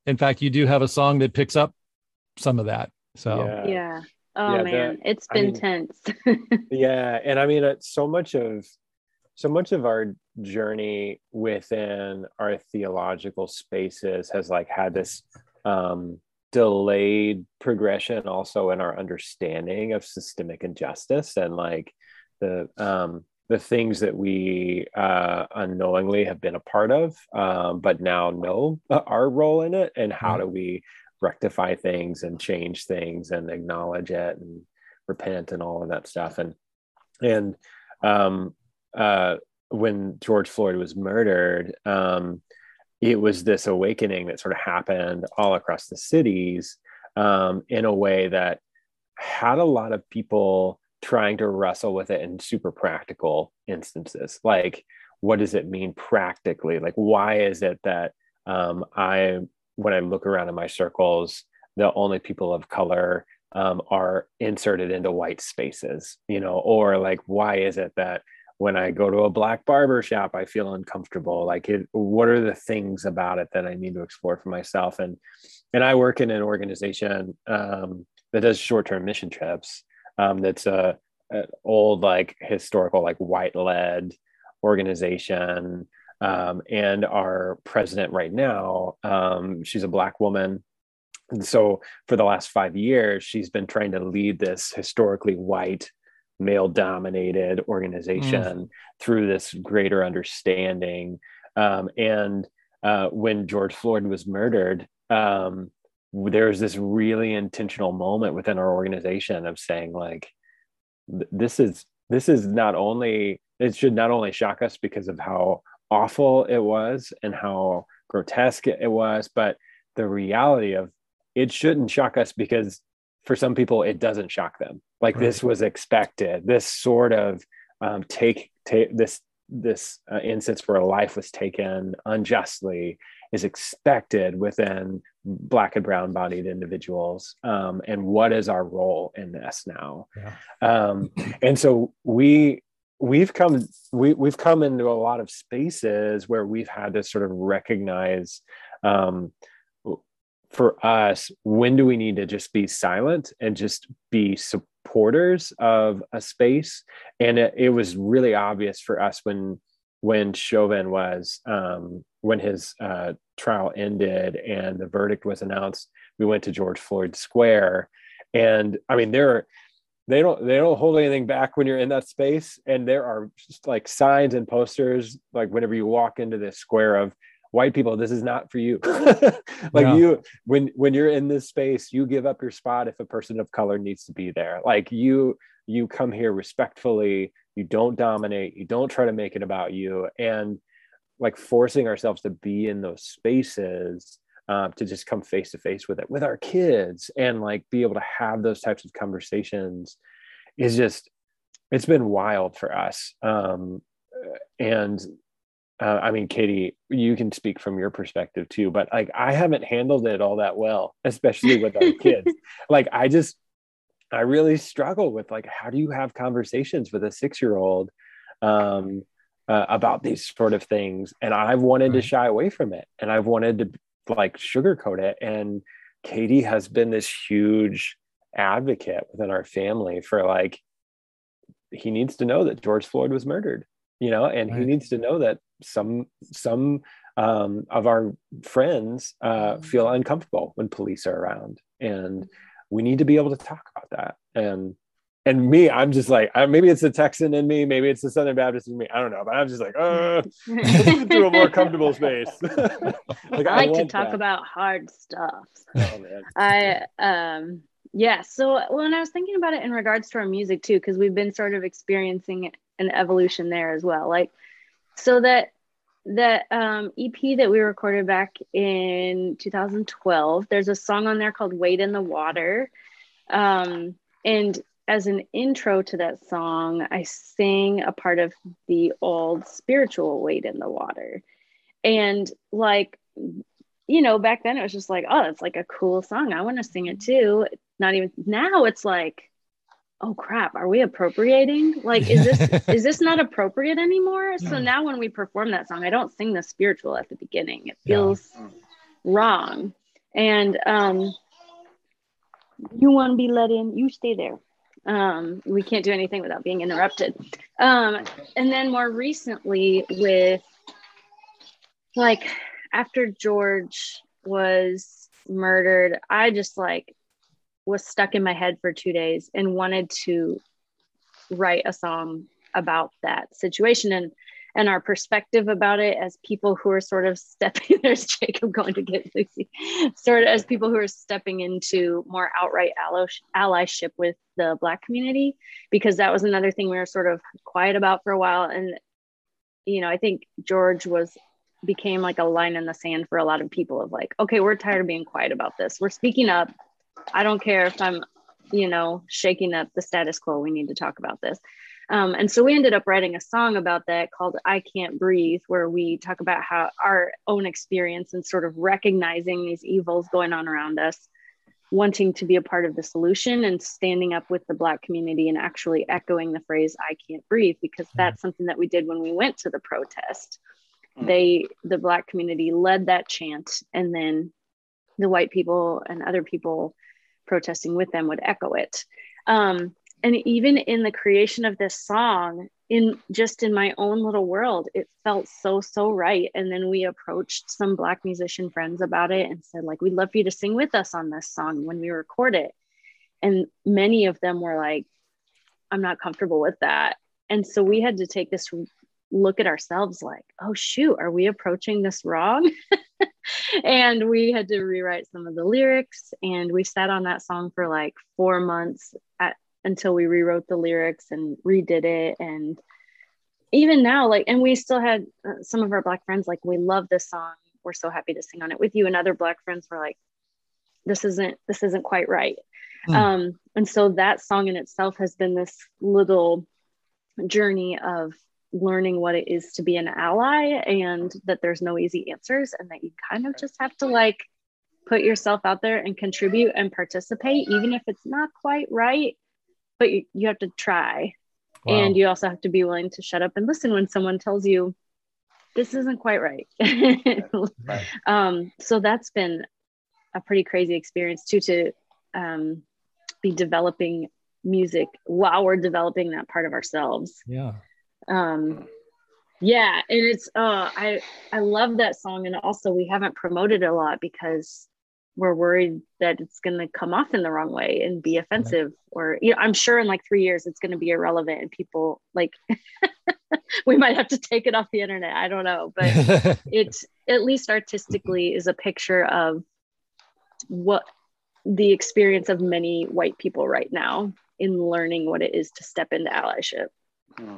in fact you do have a song that picks up some of that. So Yeah. yeah. Oh Yeah, man, that- it's I been mean- tense. yeah and i mean it's so much of so much of our journey within our theological spaces has like had this um delayed progression also in our understanding of systemic injustice and like the um the things that we uh, unknowingly have been a part of, um, but now know our role in it, and how do we rectify things and change things and acknowledge it and repent and all of that stuff. And and um, uh, when George Floyd was murdered, um, it was this awakening that sort of happened all across the cities um, in a way that had a lot of people trying to wrestle with it in super practical instances. Like what does it mean practically? Like why is it that um, i when i look around in my circles the only people of color um, are inserted into white spaces you know? Or like why is it that when i go to a black barber shop i feel uncomfortable. Like it, what are the things about it that i need to explore for myself? And and i work in an organization um, that does short-term mission trips um, that's a, a old like historical like white led organization um, and our president right now um, she's a black woman. And so for the last five years she's been trying to lead this historically white male dominated organization through this greater understanding. Um, and uh, when george floyd was murdered um, there was this really intentional moment within our organization of saying like this is this is not only it should not only shock us because of how awful it was and how grotesque it was but the reality of it shouldn't shock us because for some people it doesn't shock them. Like this was expected. This sort of um, take take this this uh, instance where a life was taken unjustly is expected within black and brown bodied individuals. Um, and what is our role in this now? Yeah. um, and so we we've come we, we've come into a lot of spaces where we've had to sort of recognize um, for us when do we need to just be silent and just be supporters of a space? And it, it was really obvious for us when when chauvin was um, when his uh, trial ended and the verdict was announced we went to george floyd square. And i mean there are they don't they don't hold anything back when you're in that space. And there are just like signs and posters like whenever you walk into this square of white people this is not for you. Like Yeah. you when when you're in this space you give up your spot if a person of color needs to be there. Like you you come here respectfully. You don't dominate. You don't try to make it about you. And like forcing ourselves to be in those spaces um, to just come face to face with it with our kids and like be able to have those types of conversations is just it's been wild for us. Um, and uh, I mean, Katie, you can speak from your perspective too, but like I haven't handled it all that well, especially with our kids. Like I just, I really struggle with like, how do you have conversations with a six-year-old um, uh, about these sort of things? And I've wanted to shy away from it, and I've wanted to like sugarcoat it. And Katie has been this huge advocate within our family for like, he needs to know that George Floyd was murdered you know and he needs to know that some some um, of our friends uh, feel uncomfortable when police are around and we need to be able to talk about that and and me i'm just like I, maybe it's the texan in me maybe it's the southern baptist in me i don't know but i'm just like uh let's get to a more comfortable space like I like to talk that. about hard stuff. oh, man. I um yeah, so when I was thinking about it in regards to our music too, because we've been sort of experiencing an evolution there as well. Like so that that um EP that we recorded back in 2012, there's a song on there called Wade in the Water. Um and as an intro to that song, I sing a part of the old spiritual Wade in the Water. And like you know, back then it was just like, oh, it's like a cool song. I want to sing it too. Not even now it's like, oh crap, are we appropriating? Like, is this is this not appropriate anymore? So now when we perform that song, I don't sing the spiritual at the beginning. It feels yeah. wrong. And um you want to be let in, you stay there. Um, we can't do anything without being interrupted. Um, and then more recently with like after George was murdered, I just like was stuck in my head for two days and wanted to write a song about that situation and and our perspective about it as people who are sort of stepping there's jacob going to get lucy sort of as people who are stepping into more outright allyship with the black community because that was another thing we were sort of quiet about for a while and you know i think george was became like a line in the sand for a lot of people of like, okay, we're tired of being quiet about this. We're speaking up. I don't care if I'm, you know, shaking up the status quo. We need to talk about this. Um, and so we ended up writing a song about that called I Can't Breathe, where we talk about how our own experience and sort of recognizing these evils going on around us, wanting to be a part of the solution and standing up with the Black community and actually echoing the phrase I can't breathe, because that's something that we did when we went to the protest. Mm. they the black community led that chant and then the white people and other people protesting with them would echo it. Um, and even in the creation of this song in just in my own little world it felt so so right. And then we approached some black musician friends about it and said like we'd love for you to sing with us on this song when we record it. And many of them were like i'm not comfortable with that. And so we had to take this look at ourselves like, oh, shoot, are we approaching this wrong? and we had to rewrite some of the lyrics. And we sat on that song for like four months at, until we rewrote the lyrics and redid it. And even now, like, and we still had uh, some of our Black friends like, we love this song. We're so happy to sing on it with you. And other Black friends were like, this isn't this isn't quite right. Mm. Um, and so that song in itself has been this little journey of learning what it is to be an ally and that there's no easy answers and that you kind of just have to like put yourself out there and contribute and participate even if it's not quite right but you, you have to try wow. and you also have to be willing to shut up and listen when someone tells you this isn't quite right, right. Um, so that's been a pretty crazy experience too to um, be developing music while we're developing that part of ourselves yeah um yeah and it's uh i i love that song and also we haven't promoted it a lot because we're worried that it's going to come off in the wrong way and be offensive right. or you know i'm sure in like three years it's going to be irrelevant and people like we might have to take it off the internet i don't know but it's at least artistically is a picture of what the experience of many white people right now in learning what it is to step into allyship hmm.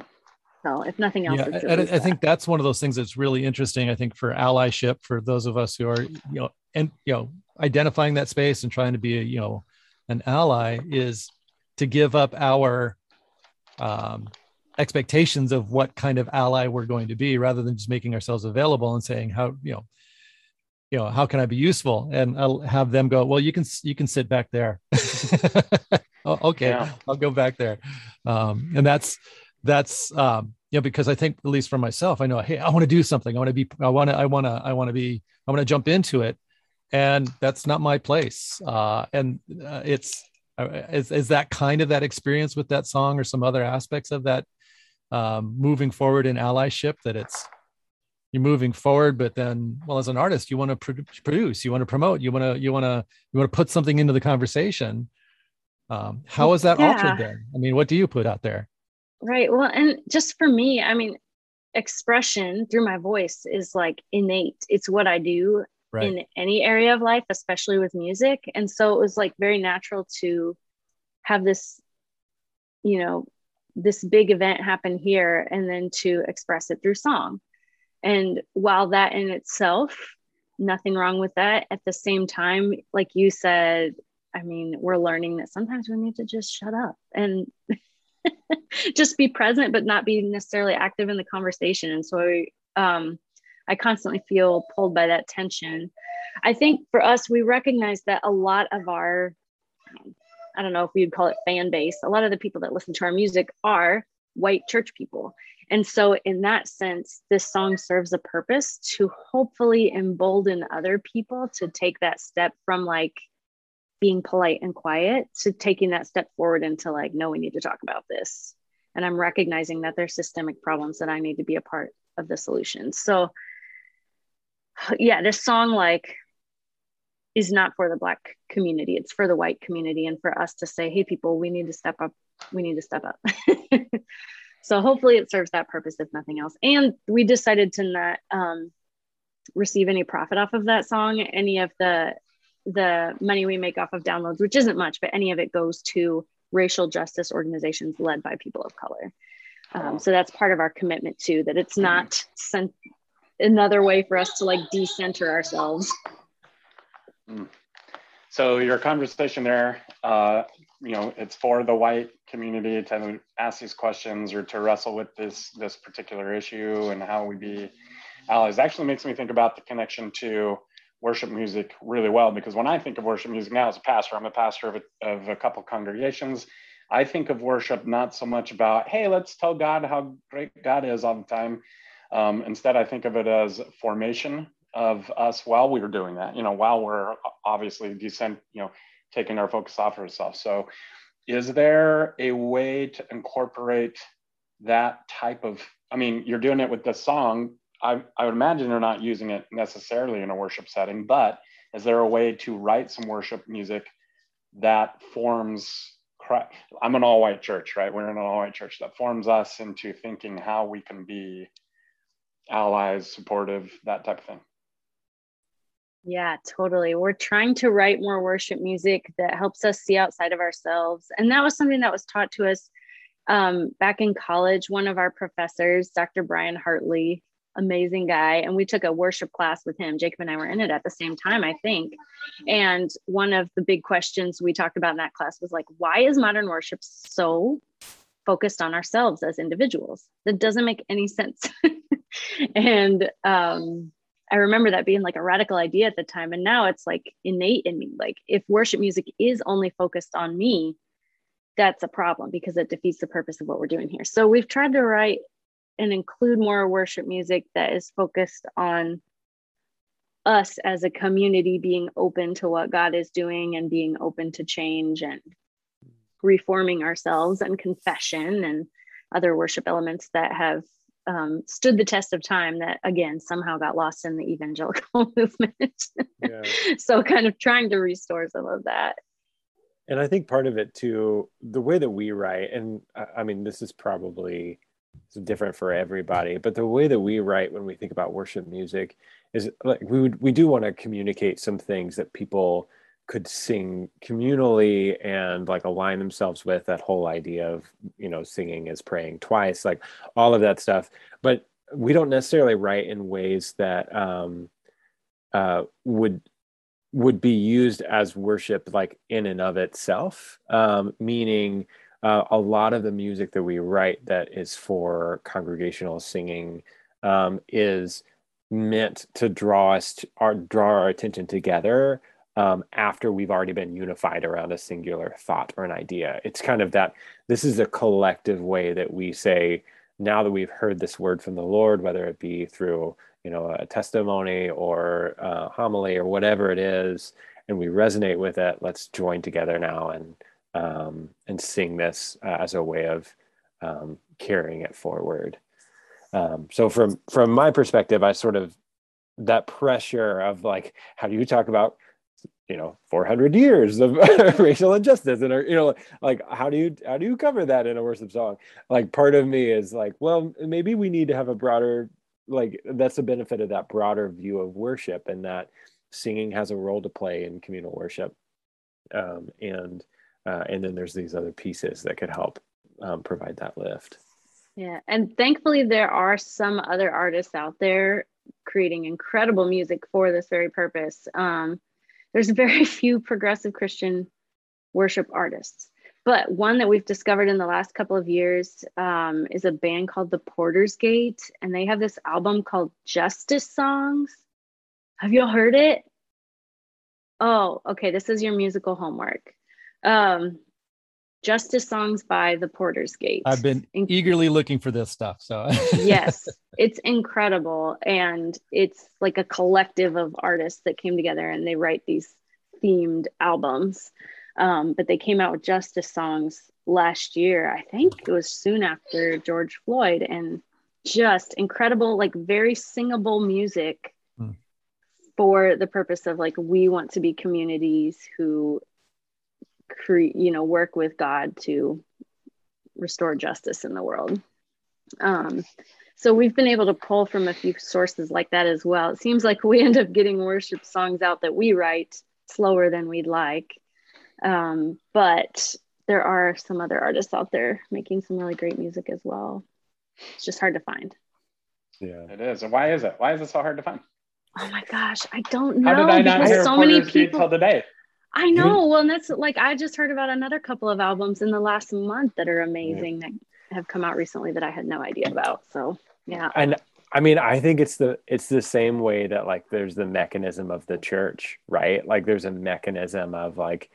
So if nothing else, yeah, I, I, think that's one of those things that's really interesting. I think for allyship, for those of us who are, you know, and you know, identifying that space and trying to be, a, you know, an ally is to give up our um, expectations of what kind of ally we're going to be, rather than just making ourselves available and saying how, you know, you know, how can I be useful? And I'll have them go, well, you can you can sit back there. oh, okay, yeah. I'll go back there, um, and that's that's um you know because i think at least for myself i know hey i want to do something. I want to be i want to i want to i want to be i want to jump into it. And that's not my place. Uh and uh, it's uh, is, is that kind of that experience with that song or some other aspects of that um, moving forward in allyship that it's you're moving forward but then well as an artist you want to produce you want to promote you want to you want to you want to put something into the conversation. Um, how is that yeah. altered then? I mean what do you put out there Right. Well, and just for me, I mean, expression through my voice is like innate. It's what I do right. in any area of life, especially with music. And so it was like very natural to have this, you know, this big event happen here and then to express it through song. And while that in itself, nothing wrong with that, at the same time, like you said, I mean, we're learning that sometimes we need to just shut up and just be present but not be necessarily active in the conversation and so I, um, I constantly feel pulled by that tension I think for us, we recognize that a lot of our, I don't know if we'd call it fan base, a lot of the people that listen to our music are white church people. And so, in that sense, this song serves a purpose to hopefully embolden other people to take that step from like being polite and quiet to taking that step forward into like, no, we need to talk about this. And I'm recognizing that there's systemic problems that I need to be a part of the solution. So, yeah, this song like is not for the black community. It's for the white community and for us to say, hey, people, we need to step up. We need to step up. so hopefully it serves that purpose, if nothing else. And we decided to not um, receive any profit off of that song. Any of the the money we make off of downloads, which isn't much, but any of it goes to racial justice organizations led by people of color. Um, so that's part of our commitment too, that it's not sent another way for us to like decenter ourselves. Mm. So your conversation there, uh, you know, it's for the white community to ask these questions or to wrestle with this this particular issue and how we be allies. Actually, makes me think about the connection to worship music really well because when I think of worship music now as a pastor, I'm a pastor of a, of a couple congregations. I think of worship not so much about, hey, let's tell God how great God is all the time. Um, instead, I think of it as formation of us while we are doing that, you know, while we're obviously descent, you know, taking our focus off of ourselves. So, is there a way to incorporate that type of, I mean, you're doing it with the song, I, I would imagine they're not using it necessarily in a worship setting, but is there a way to write some worship music that forms I'm an all white church, right? We're in an all white church that forms us into thinking how we can be allies, supportive, that type of thing. Yeah, totally. We're trying to write more worship music that helps us see outside of ourselves. And that was something that was taught to us um, back in college. One of our professors, Dr. Brian Hartley, amazing guy. And we took a worship class with him. Jacob and I were in it at the same time, I think. And one of the big questions we talked about in that class was like, why is modern worship so focused on ourselves as individuals? That doesn't make any sense. and um, I remember that being like a radical idea at the time. And now it's like innate in me. Like, if worship music is only focused on me, that's a problem because it defeats the purpose of what we're doing here. So we've tried to write and include more worship music that is focused on us as a community being open to what God is doing and being open to change and reforming ourselves and confession and other worship elements that have um, stood the test of time that again somehow got lost in the evangelical movement. Yeah. so kind of trying to restore some of that. And I think part of it too, the way that we write, and I mean, this is probably it's different for everybody but the way that we write when we think about worship music is like we would we do want to communicate some things that people could sing communally and like align themselves with that whole idea of you know singing is praying twice like all of that stuff. But we don't necessarily write in ways that um uh would would be used as worship like in and of itself um meaning uh, a lot of the music that we write that is for congregational singing um, is meant to draw us to our draw our attention together um, after we've already been unified around a singular thought or an idea. It's kind of that this is a collective way that we say, now that we've heard this word from the Lord, whether it be through you know a testimony or a homily or whatever it is, and we resonate with it, let's join together now and um, and sing this uh, as a way of um, carrying it forward. Um, so from from my perspective, I sort of that pressure of like, how do you talk about you know 400 years of racial injustice and you know like how do you how do you cover that in a worship song like part of me is like well maybe we need to have a broader like that's the benefit of that broader view of worship and that singing has a role to play in communal worship um, and uh, and then there's these other pieces that could help um, provide that lift yeah and thankfully there are some other artists out there creating incredible music for this very purpose um, there's very few progressive christian worship artists but one that we've discovered in the last couple of years um, is a band called the porter's gate and they have this album called justice songs have you all heard it Oh, okay. This is your musical homework. Um, Justice songs by the Porter's Gate. I've been In- eagerly looking for this stuff. So yes, it's incredible. And it's like a collective of artists that came together and they write these themed albums. Um, but they came out with Justice songs last year. I think it was soon after George Floyd, and just incredible, like very singable music Hmm. for the purpose of like we want to be communities who create, you know, work with God to restore justice in the world. Um, so we've been able to pull from a few sources like that as well. It seems like we end up getting worship songs out that we write slower than we'd like. Um, but there are some other artists out there making some really great music as well. It's just hard to find. Yeah. It is. Why is it? Why is it so hard to find? Oh my gosh, I don't know. How did I not because hear so many Porter's Gate people till today? I know. Well, and that's like I just heard about another couple of albums in the last month that are amazing that have come out recently that I had no idea about. So yeah. and i mean i think it's the it's the same way that like there's the mechanism of the church right like there's a mechanism of like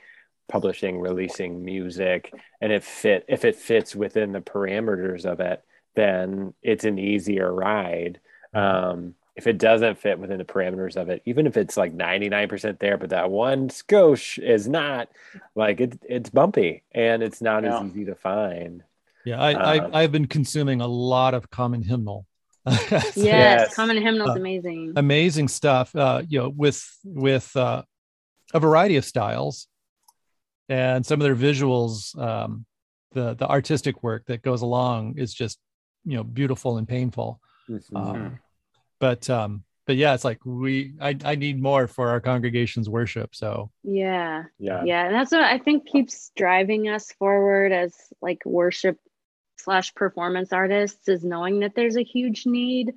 publishing releasing music and it fit if it fits within the parameters of it then it's an easier ride um if it doesn't fit within the parameters of it even if it's like 99% there but that one skosh is not like it, it's bumpy and it's not Yeah. as easy to find yeah, I, Um, I I've been consuming a lot of common hymnal. Yes, Yes. Common Hymnal's Uh, amazing. amazing stuff uh you know with with uh a variety of styles and some of their visuals um the the artistic work that goes along is just you know beautiful and painful Mhm. um, but um but yeah it's like we I, I need more for our congregation's worship so yeah. yeah Yeah. And that's what I think keeps driving us forward as like worship slash performance artists is knowing that there's a huge need.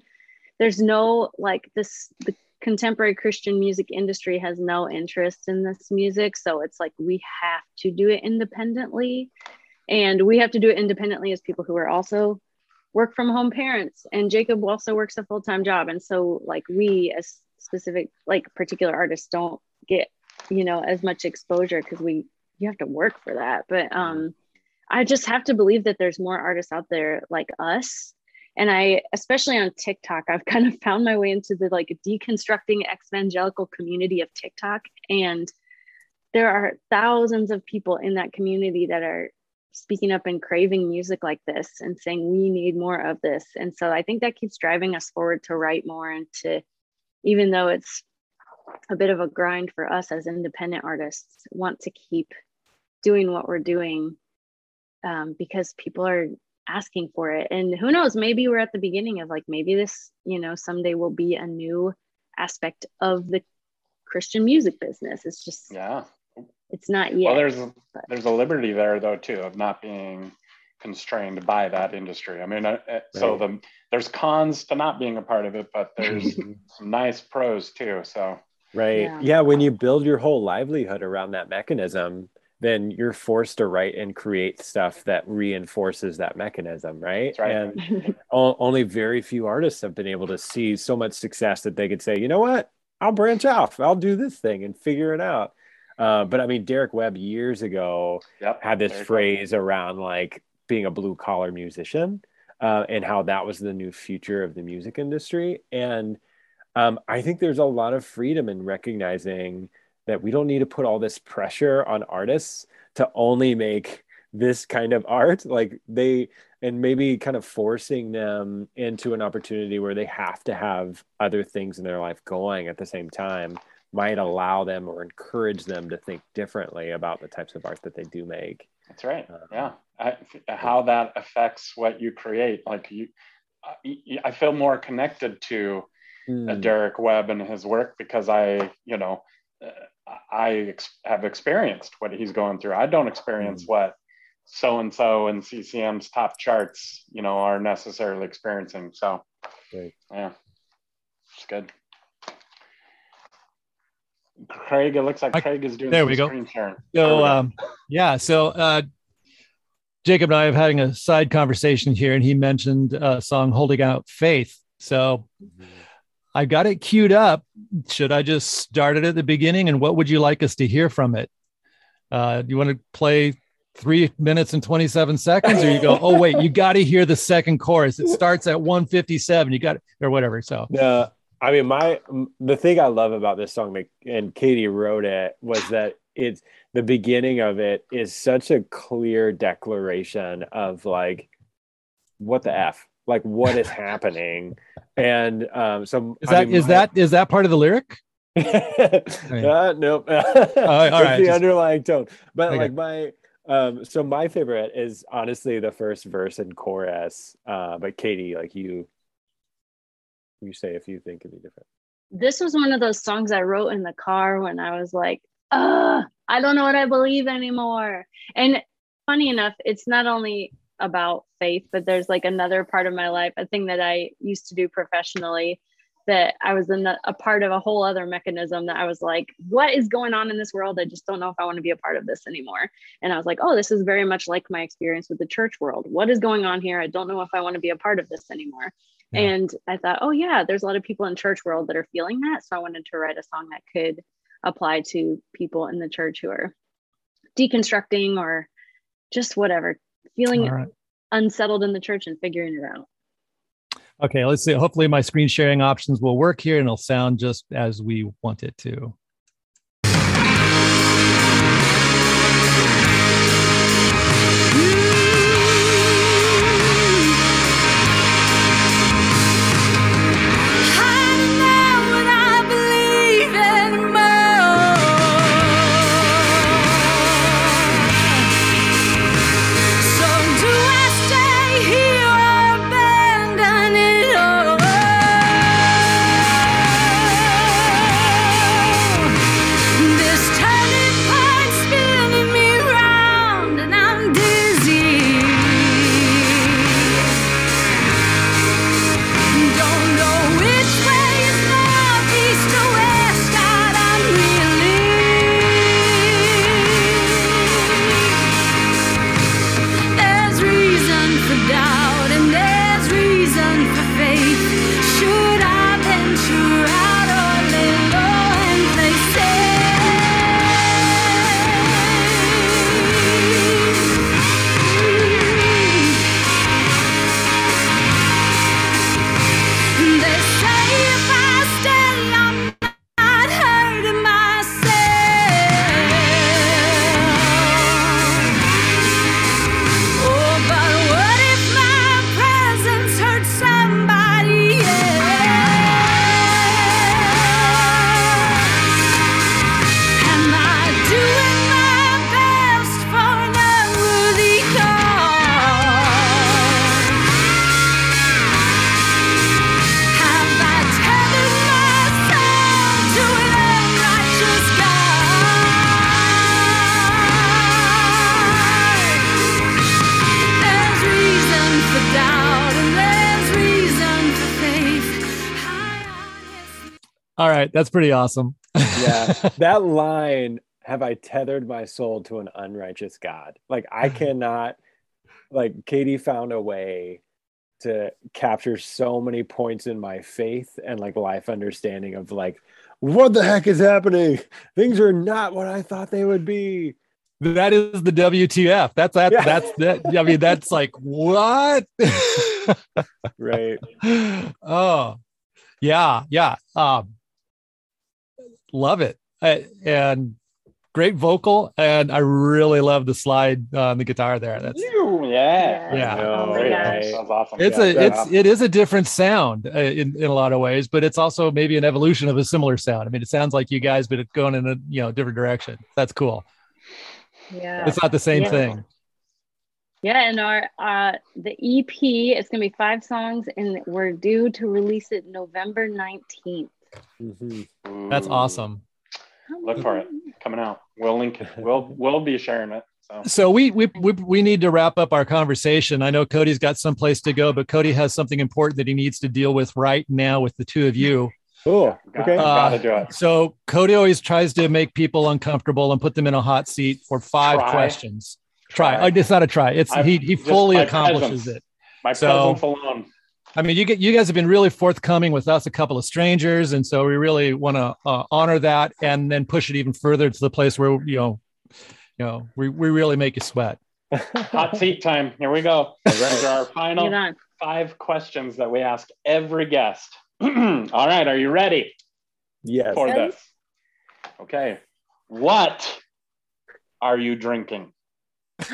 There's no like this the contemporary Christian music industry has no interest in this music. So it's like we have to do it independently. And we have to do it independently as people who are also work from home parents. And Jacob also works a full-time job. And so like we as specific like particular artists don't get, you know, as much exposure because we you have to work for that. But um I just have to believe that there's more artists out there like us. And I, especially on TikTok, I've kind of found my way into the like deconstructing evangelical community of TikTok. And there are thousands of people in that community that are speaking up and craving music like this and saying we need more of this. And so I think that keeps driving us forward to write more and to, even though it's a bit of a grind for us as independent artists, want to keep doing what we're doing um, because people are asking for it. And who knows, maybe we're at the beginning of like, maybe this, you know, someday will be a new aspect of the Christian music business. It's just, Yeah. It's not yet. Well, there's but- there's a liberty there though too of not being constrained by that industry. I mean, uh, uh, so the there's cons to not being a part of it, but there's some nice pros too. So Right. Yeah. Yeah. When you build your whole livelihood around that mechanism, then you're forced to write and create stuff that reinforces that mechanism. Right. That's right. And o- only very few artists have been able to see so much success that they could say, you know what, I'll branch off, I'll do this thing and figure it out. Uh, but I mean, Derek Webb years ago yep, had this there you go. phrase around like being a blue collar musician uh, and how that was the new future of the music industry. And um, I think there's a lot of freedom in recognizing that we don't need to put all this pressure on artists to only make this kind of art. Like they, and maybe kind of forcing them into an opportunity where they have to have other things in their life going at the same time might allow them or encourage them to think differently about the types of art that they do make. That's right. Um, Yeah, I, how that affects what you create. Like you, I- feel more connected to Mm. Derek Webb and his work because I, you know, uh, I ex- have experienced what he's going through. I don't experience what so and so and CCM's top charts, you know, are necessarily experiencing. So, Right. yeah, it's good. Craig, it looks like I- Craig is doing there some we go. screen sharing. There So we go. um, yeah, so uh, Jacob and I have having a side conversation here, and he mentioned a song "Holding Out Faith." So I got it queued up. Should I just start it at the beginning? And what would you like us to hear from it? Uh, do you want to play three minutes and 27 seconds, or you go, oh, wait, you got to hear the second chorus. It starts at 157. You got it, or whatever. So, Yeah, I mean, my the thing I love about this song, and Katie wrote it, was that it's the beginning of it is such a clear declaration of like, what the f, like what is happening, and um, so is I mean, is my- that is that part of the lyric? uh, nope. all That's right, the just- underlying tone. But Okay. like my um so my favorite is honestly the first verse and chorus. Uh but Katie, like you you say if you think it'd be different. This was one of those songs I wrote in the car when I was like, uh, I don't know what I believe anymore. And funny enough, it's not only about faith, but there's like another part of my life, a thing that I used to do professionally that I was in the, a part of a whole other mechanism that I was like, what is going on in this world? I just don't know if I want to be a part of this anymore. And I was like, oh, this is very much like my experience with the church world. What is going on here? I don't know if I want to be a part of this anymore. Yeah. And I thought, oh yeah, there's a lot of people in church world that are feeling that. So I wanted to write a song that could apply to people in the church who are deconstructing or just whatever, feeling right. unsettled in the church and figuring it out. Okay, let's see. Hopefully, my screen sharing options will work here and it'll sound just as we want it to. Right, that's pretty awesome. Yeah. that line, have I tethered my soul to an unrighteous God? Like I cannot like Katie found a way to capture so many points in my faith and like life understanding of like what the heck is happening? Things are not what I thought they would be. that is the WTF. That's that. Yeah. That's that. I mean, that's like what? Right. oh, yeah, yeah. Um, love it, I, and great vocal, and I really love the slide on the guitar there. That's You, yeah. Yeah. Oh my Great. Sounds awesome. it's Yeah, a yeah. it's it is a different sound uh, in in a lot of ways, but it's also maybe an evolution of a similar sound. I mean, it sounds like you guys, but it's going in a you know different direction. That's cool. Yeah. It's not the same Yeah. thing. Yeah, and our uh the EP, it's gonna be five songs and we're due to release it November 19th. Mhm. That's awesome. Look for it coming out. We'll link it. We'll we'll be sharing it. So So we, we we we need to wrap up our conversation. I know Cody's got someplace to go, but Cody has something important that he needs to deal with right now with the two of you. Cool. got, Okay. Uh, gotta do it. So Cody always tries to make people uncomfortable and put them in a hot seat for five Try. questions. Try. Try. Oh, it's not a try. It's I'm- he he fully accomplishes presence. it. My so- presence alone. I mean, you get you guys have been really forthcoming with us, a couple of strangers, and so we really want to uh, honor that, and then push it even further to the place where you know, you know, we, we really make you sweat. Hot seat time. Here we go. These are our final five questions that we ask every guest. All right, are you ready Yes. for Yes. this? Okay. What are you drinking?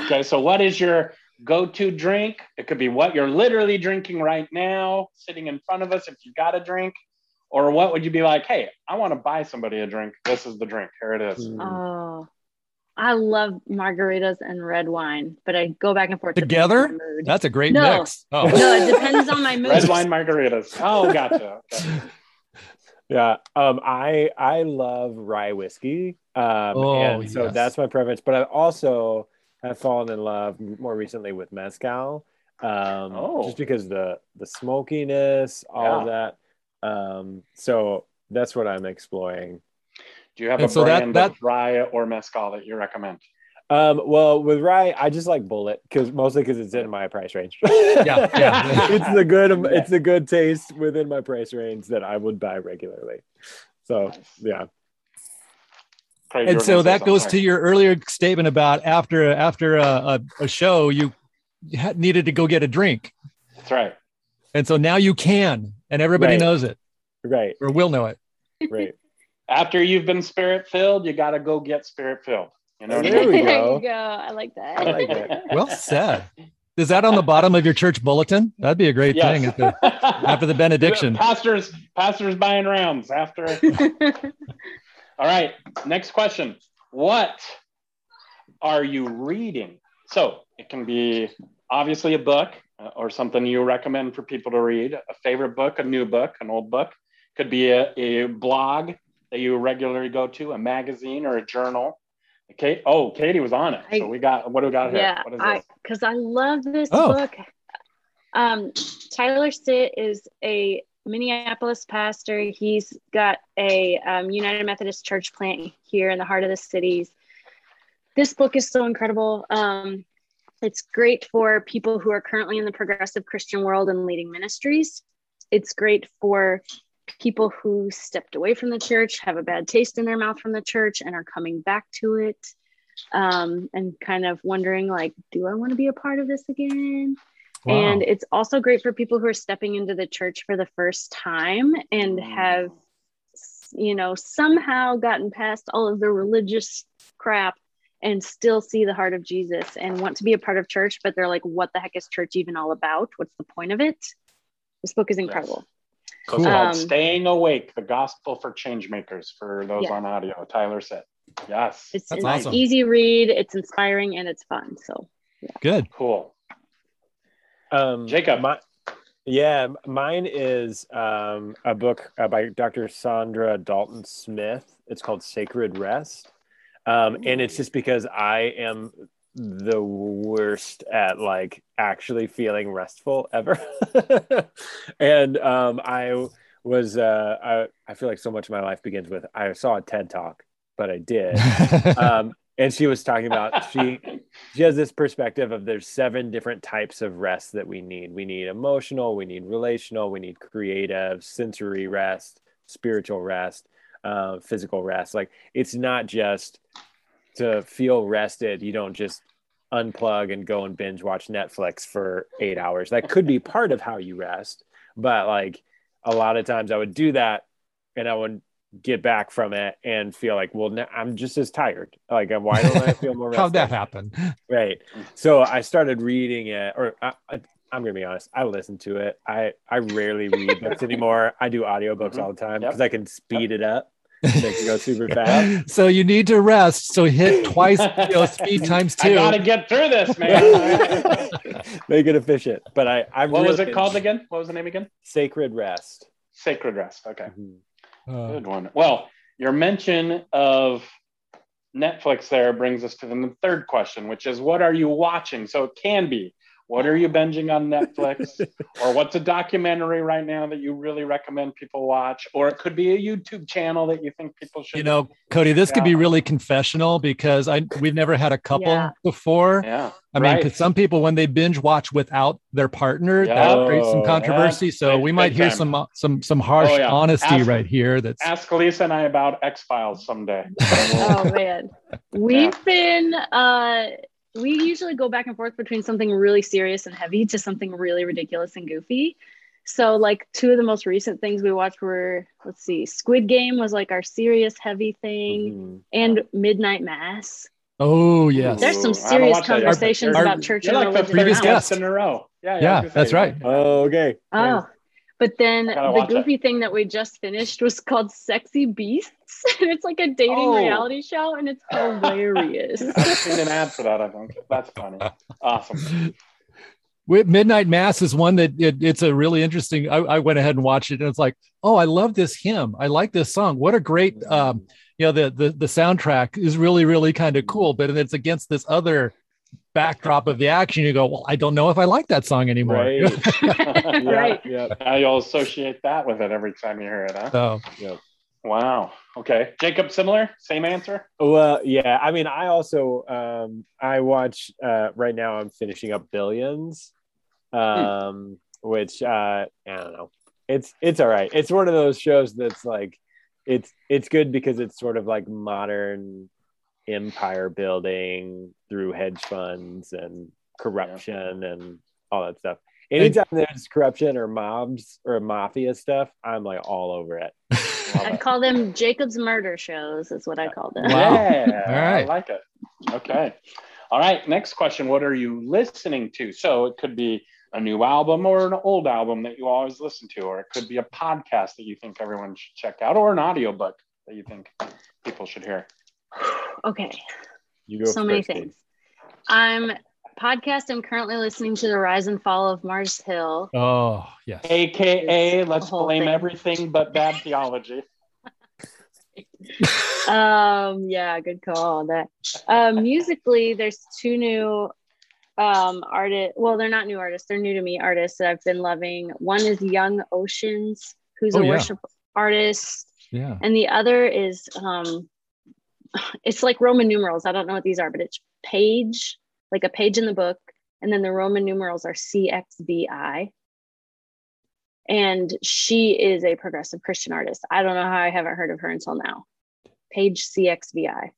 Okay, so what is your go-to drink? It could be what you're literally drinking right now, sitting in front of us if you got a drink. Or what would you be like, hey, I want to buy somebody a drink. This is the drink. Here it is. Mm. Oh, I love margaritas and red wine, but I go back and forth Together? mood. That's a great No. mix. Oh, No, it depends on my mood. Red wine margaritas. Oh, gotcha. Okay. Yeah. Um, I I love rye whiskey. Um, Oh, and so yes. that's my preference. But I also have fallen in love more recently with mezcal. Um, Oh. just because the the smokiness, all of that. Um, so that's what I'm exploring. Do you have And a so brand that- of rye or mezcal that you recommend? Um, well, with rye, I just like Bulleit because mostly because it's in my price range. Yeah, yeah. it's the good, it's the good taste within my price range that I would buy regularly. So yeah, Craig, and so that goes to your earlier statement about after after a, a, a show you had, needed to go get a drink, That's right. and so now you can, and everybody Right. knows it right, or will know it. right. After you've been spirit filled, you got to go get spirit filled. You know what I There mean? we there go. you go. I like that. I like it. Well said. Is that on the bottom of your church bulletin? That'd be a great thing Yes. at the, after the benediction. Pastors, pastors buying rounds after. All right. Next question. What are you reading? So it can be obviously a book uh, or something you recommend for people to read, a favorite book, a new book, an old book. Could be a, a blog that you regularly go to, a magazine or a journal. Okay. Oh, Katie was on it. I- so we got what do we got here? yeah, What is I this? because I love this Oh. book. Um, Tyler Sit is a Minneapolis pastor. He's got a um, United Methodist Church plant here in the heart of the cities. This book is so incredible. Um, it's great for people who are currently in the progressive Christian world and leading ministries. It's great for people who stepped away from the church, have a bad taste in their mouth from the church, and are coming back to it um, and kind of wondering like, do I want to be a part of this again? Wow. And it's also great for people who are stepping into the church for the first time and have, you know, somehow gotten past all of the religious crap and still see the heart of Jesus and want to be a part of church, but they're like, what the heck is church even all about? What's the point of it? This book is incredible. It's called Um, Staying Awake, the Gospel for Change Makers for those Yeah. on audio. Tyler Sit. Yes. It's That's an awesome. easy read, it's inspiring, and it's fun. So Good. Cool. Um, Jacob. my, yeah, mine is um, a book uh, by Dr. Saundra Dalton Smith. It's called Sacred Rest, um, and it's just because I am the worst at like actually feeling restful ever, and um, I was uh, I, I feel like so much of my life begins with I saw a TED talk, but I did. um, and she was talking about she she has this perspective of there's seven different types of rest that we need. We need emotional we need relational we need creative sensory rest spiritual rest uh, physical rest. Like it's not just to feel rested. You don't just unplug and go and binge watch netflix for eight hours. That could be part of how you rest but like a lot of times i would do that and i would get back from it and feel like well now i'm just as tired like why don't i feel more How'd that happen? right so i started reading it or I, I, i'm gonna be honest i listen to it i i rarely read books anymore i do audiobooks Mhm. all the time Yep. because i can speed it up make it go super fast so you need to rest. So hit twice, you know, speed times I two. gotta get through this, man. make it efficient but i i what was really- it called again? What was the name again? sacred rest Sacred Rest. Okay. Mhm. Uh, Good one. Well, your mention of Netflix there brings us to the third question, which is what are you watching? So it can be What are you binging on Netflix? or what's a documentary right now that you really recommend people watch? Or it could be a YouTube channel that you think people should You know, Cody, this could be really confessional because I we've never had a couple Yeah. before. Yeah. I mean, because some people when they binge watch without their partner, Yeah. that creates some Oh, controversy. so we might big hear time. some some some harsh Oh, yeah. honesty Ask- right here. That's Ask Lisa and I about X Files someday. oh man we've been uh we usually go back and forth between something really serious and heavy to something really ridiculous and goofy so like two of the most recent things we watched were let's see squid game was like our serious heavy thing Mhm. and midnight mass oh yes. there's some Ooh, I haven't serious watched that yet. conversations Our- about church You're and like the religion previous third now. guest. guest in a row. Yeah, Yeah, I that's right. Oh, okay. oh but then the watch it. goofy thing that we just finished was called sexy beasts and it's like a dating Oh. reality show and it's hilarious I've seen an ad for that. I think that's funny. Awesome. With Midnight Mass is one that it, it's a really interesting. I, I went ahead and watched it, and it's like, oh, I love this hymn. I like this song. What a great, um, you know, the the the soundtrack is really really kind of cool. But it's against this other backdrop of the action. You go, well, I don't know if I like that song anymore. Right. Yeah, right Yeah. Now you'll associate that with it every time you hear it, huh? So Wow. Okay. Jacob, similar? Same answer? Well, yeah. I mean, I also um I watch uh right now I'm finishing up Billions. Um which uh I don't know. It's it's all right. It's one of those shows that's like it's it's good because it's sort of like modern empire building through hedge funds and corruption and all that stuff. Anytime there's corruption or mobs or mafia stuff, I'm like all over it. I call them Jacob's murder shows, is what I call them. Wow. Yeah. All right. I like it. Okay. All right. Next question. What are you listening to? So it could be a new album or an old album that you always listen to, or it could be a podcast that you think everyone should check out, or an audiobook that you think people should hear. Okay, You go so many first, Kate. things. I'm podcast. I'm currently listening to the Rise and Fall of Mars Hill. oh yes. AKA, let's blame thing. everything but bad theology. Um, yeah, good call on that. Um, musically, there's two new um artists. Well, they're not new artists. They're new to me artists that I've been loving. One is Young Oceans, who's Oh, a yeah. worship artist. Yeah. and the other is um it's like roman numerals i don't know what these are but it's page like a page in the book and then the roman numerals are cxvi and she is a progressive christian artist i don't know how i haven't heard of her until now page cxvi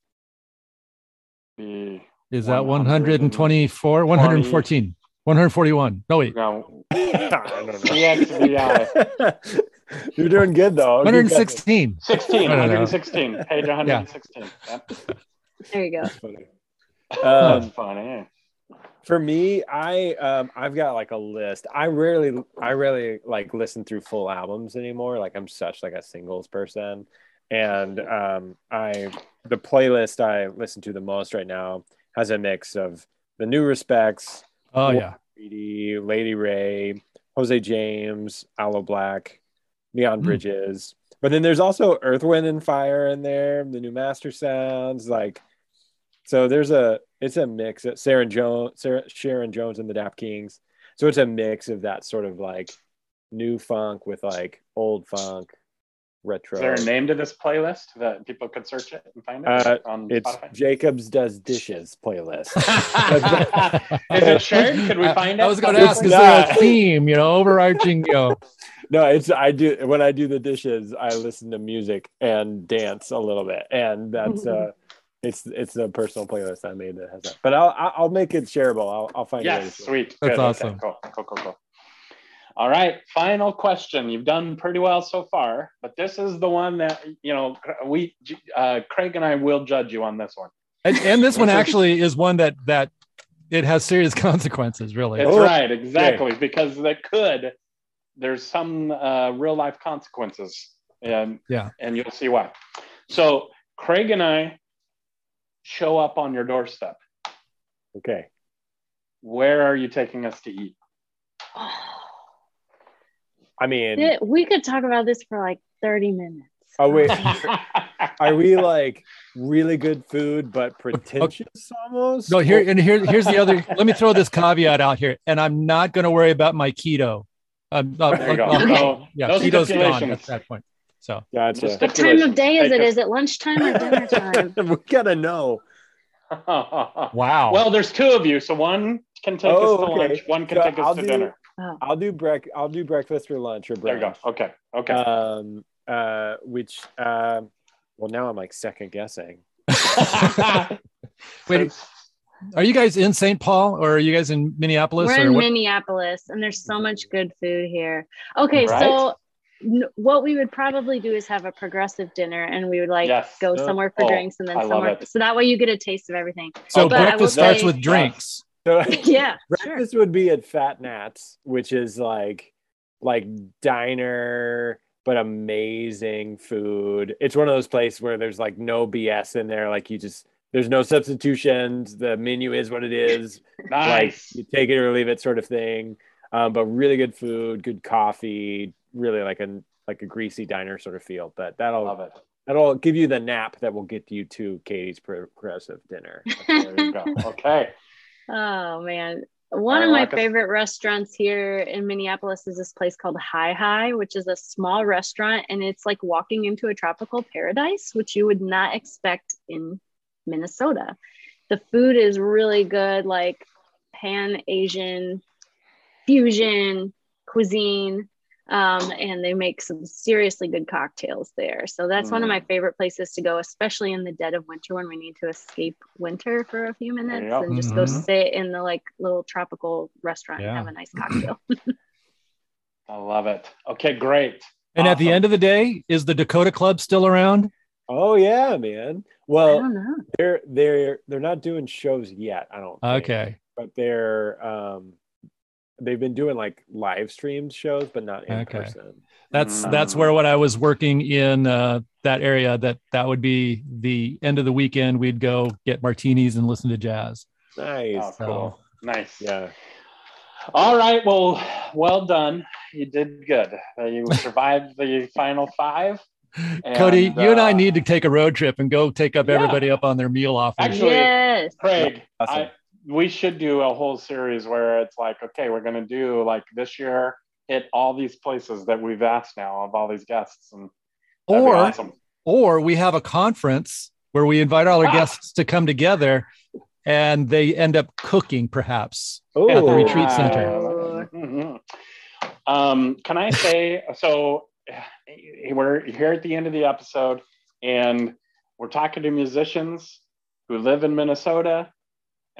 The hmm. Is that 124, 114, 141? No, wait, no, I don't know. CXVI. You're doing good though. 116. 16, I don't know. 116, page 116. Yep. there you go guess. Funny. That's Um, funny. for me, I um, I've got like a list. I rarely I rarely like listen through full albums anymore. Like I'm such like a singles person, and um, I the playlist I listen to the most right now has a mix of the New Respects, Oh yeah. Greedy, Lady Wray, Jose James, Aloe Blacc, Neon Hmm. Bridges. But then there's also Earth, Wind, and Fire in there. The new Mastersounds, like so. There's a it's a mix. of Sarah Jones, Sarah, Sharon Jones, and the Dap Kings. So it's a mix of that sort of like new funk with like old funk, retro. Is there a name to this playlist that people could search it and find it Uh, on It's Spotify? Jacobs does dishes playlist. Is it shared? Could we find it? I was going to It's ask, is there not. a theme, you know, overarching, you know? No, it's I do when I do the dishes, I listen to music and dance a little bit, and that's uh, it's it's a personal playlist I made that has that. But I'll I'll I'll make it shareable. I'll I'll find Yes, sweet. That's Good. Okay, awesome. Cool, cool, cool, cool. All right, final question. You've done pretty well so far, but this is the one that you know we uh, Craig and I will judge you on this one. And, and this one actually is one that that it has serious consequences, really. That's Oh, right, exactly, because that could. There's some uh, real life consequences, and Yeah. and you'll see why. So Craig and I show up on your doorstep. Okay. Where are you taking us to eat? I mean, we could talk about this for like 30 minutes oh wait, are we like really good food but pretentious almost? No, here and here here's the other. let me throw this caveat out here, and I'm not going to worry about my keto. Um, I'll- There you go. I'll- No, yeah, no keto's gone at that point. So Gotcha. What time of day is Take it? it lunchtime or dinner time? we gotta know. wow. Well, there's two of you, so one can take Oh, us to okay. lunch, one can So take us I'll to do- dinner. Oh. I'll do break. I'll do breakfast or lunch or breakfast. There you go. Okay. Okay. Um. Uh. Which. Um. well, now I'm like second guessing. Wait, are you guys in St. Paul or are you guys in Minneapolis? We're or in what? Minneapolis, and there's so much good food here. Okay, Right. so n- what we would probably do is have a progressive dinner, and we would like Yes. go somewhere for oh, drinks, and then I somewhere. So that way you get a taste of everything. so But breakfast starts say- with drinks. So yeah, sure. breakfast would be at Fat Nats, which is like like diner but amazing food. It's one of those places where there's like no BS in there. Like you just there's no substitutions. The menu is what it is. Like nice. you take it or leave it sort of thing. Um, but really good food, good coffee, really like a like a greasy diner sort of feel. But that'll Love it. that'll give you the nap that will get you to Katie's progressive dinner. There you go. Okay. Oh man. One I of my like a- favorite restaurants here in Minneapolis is this place called Hai Hai, which is a small restaurant and it's like walking into a tropical paradise, which you would not expect in Minnesota. The food is really good, like pan Asian fusion cuisine. Um, and they make some seriously good cocktails there. So that's one of Mm. my favorite places to go, especially in the dead of winter when we need to escape winter for a few minutes go. and just go Mhm. sit in the like little tropical restaurant Yeah. and have a nice cocktail. I love it. Okay, great. And at the end of the day, is the Dakota Club still around? Oh yeah, man. I Well, don't know. they're they're they're not doing shows yet. I don't. think, Okay. but they're um, they've been doing like live streamed shows, but not in Okay. person. That's Mm. that's where when I was working in uh, that area, that that would be the end of the weekend. We'd go get martinis and listen to jazz. Nice. Oh, So- cool. Nice. Yeah. All right. Well, well done. You did good. Uh, You survived the final five. Cody, And, you and I uh, need to take a road trip and go take up Yeah. everybody up on their meal offers. Actually- yes. Craig, Awesome. I, we should do a whole series where it's like, okay, we're going to do like this year, hit all these places that we've asked now of all these guests. And or awesome. or we have a conference where we invite all our Ah. guests to come together and they end up cooking perhaps Oh, at the retreat center. Mhm. Um, can I say so? We're here at the end of the episode, and we're talking to musicians who live in Minnesota,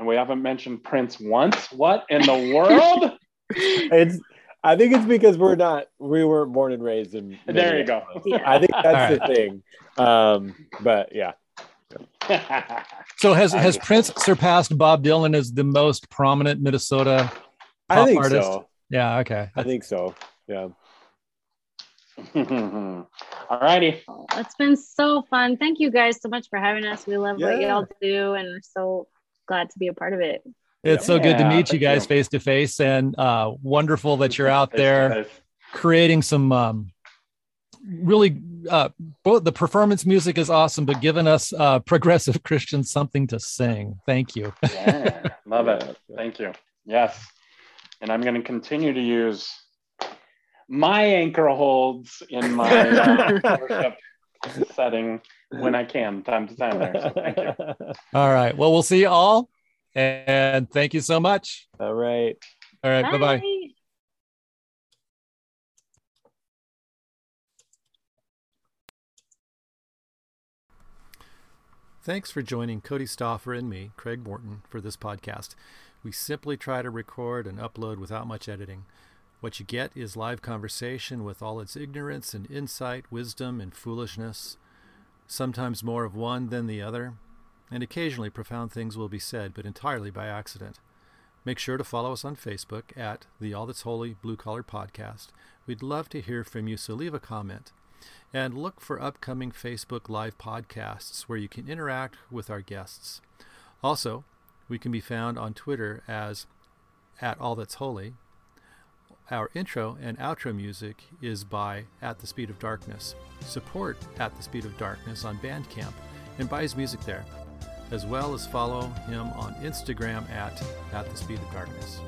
and we haven't mentioned Prince once. What in the world? It's. I think it's because we're not. We weren't born and raised in. there you go. Yeah. I think that's the thing. Um, but yeah. So has has Prince surpassed Bob Dylan as the most prominent Minnesota? I think artist? so. Yeah, okay. I think so. Yeah. All righty. It's been so fun. Thank you guys so much for having us. We love what y'all do and we're so glad to be a part of it. It's so good to meet you guys face to face and uh wonderful that you're out there creating some um really uh both the performance music is awesome but giving us uh progressive Christians something to sing. Thank you. Yeah, love it. Thank you. Yes. And I'm going to continue to use my anchor holds in my uh, worship setting when I can, time to time. There. So thank you. All right. Well, we'll see you all and thank you so much. All right. All right. Bye-bye. Thanks for joining Cody Stoffer and me, Craig Morton, for this podcast. We simply try to record and upload without much editing. What you get is live conversation with all its ignorance and insight, wisdom and foolishness, sometimes more of one than the other, and occasionally profound things will be said, but entirely by accident. Make sure to follow us on Facebook at the All That's Holy Blue Collar Podcast. We'd love to hear from you, so leave a comment. And look for upcoming Facebook Live podcasts where you can interact with our guests. Also, we can be found on Twitter as at All That's Holy, Our intro and outro music is by At the Speed of Darkness. Support At the Speed of Darkness on Bandcamp and buy his music there, as well as follow him on Instagram at At the Speed of Darkness.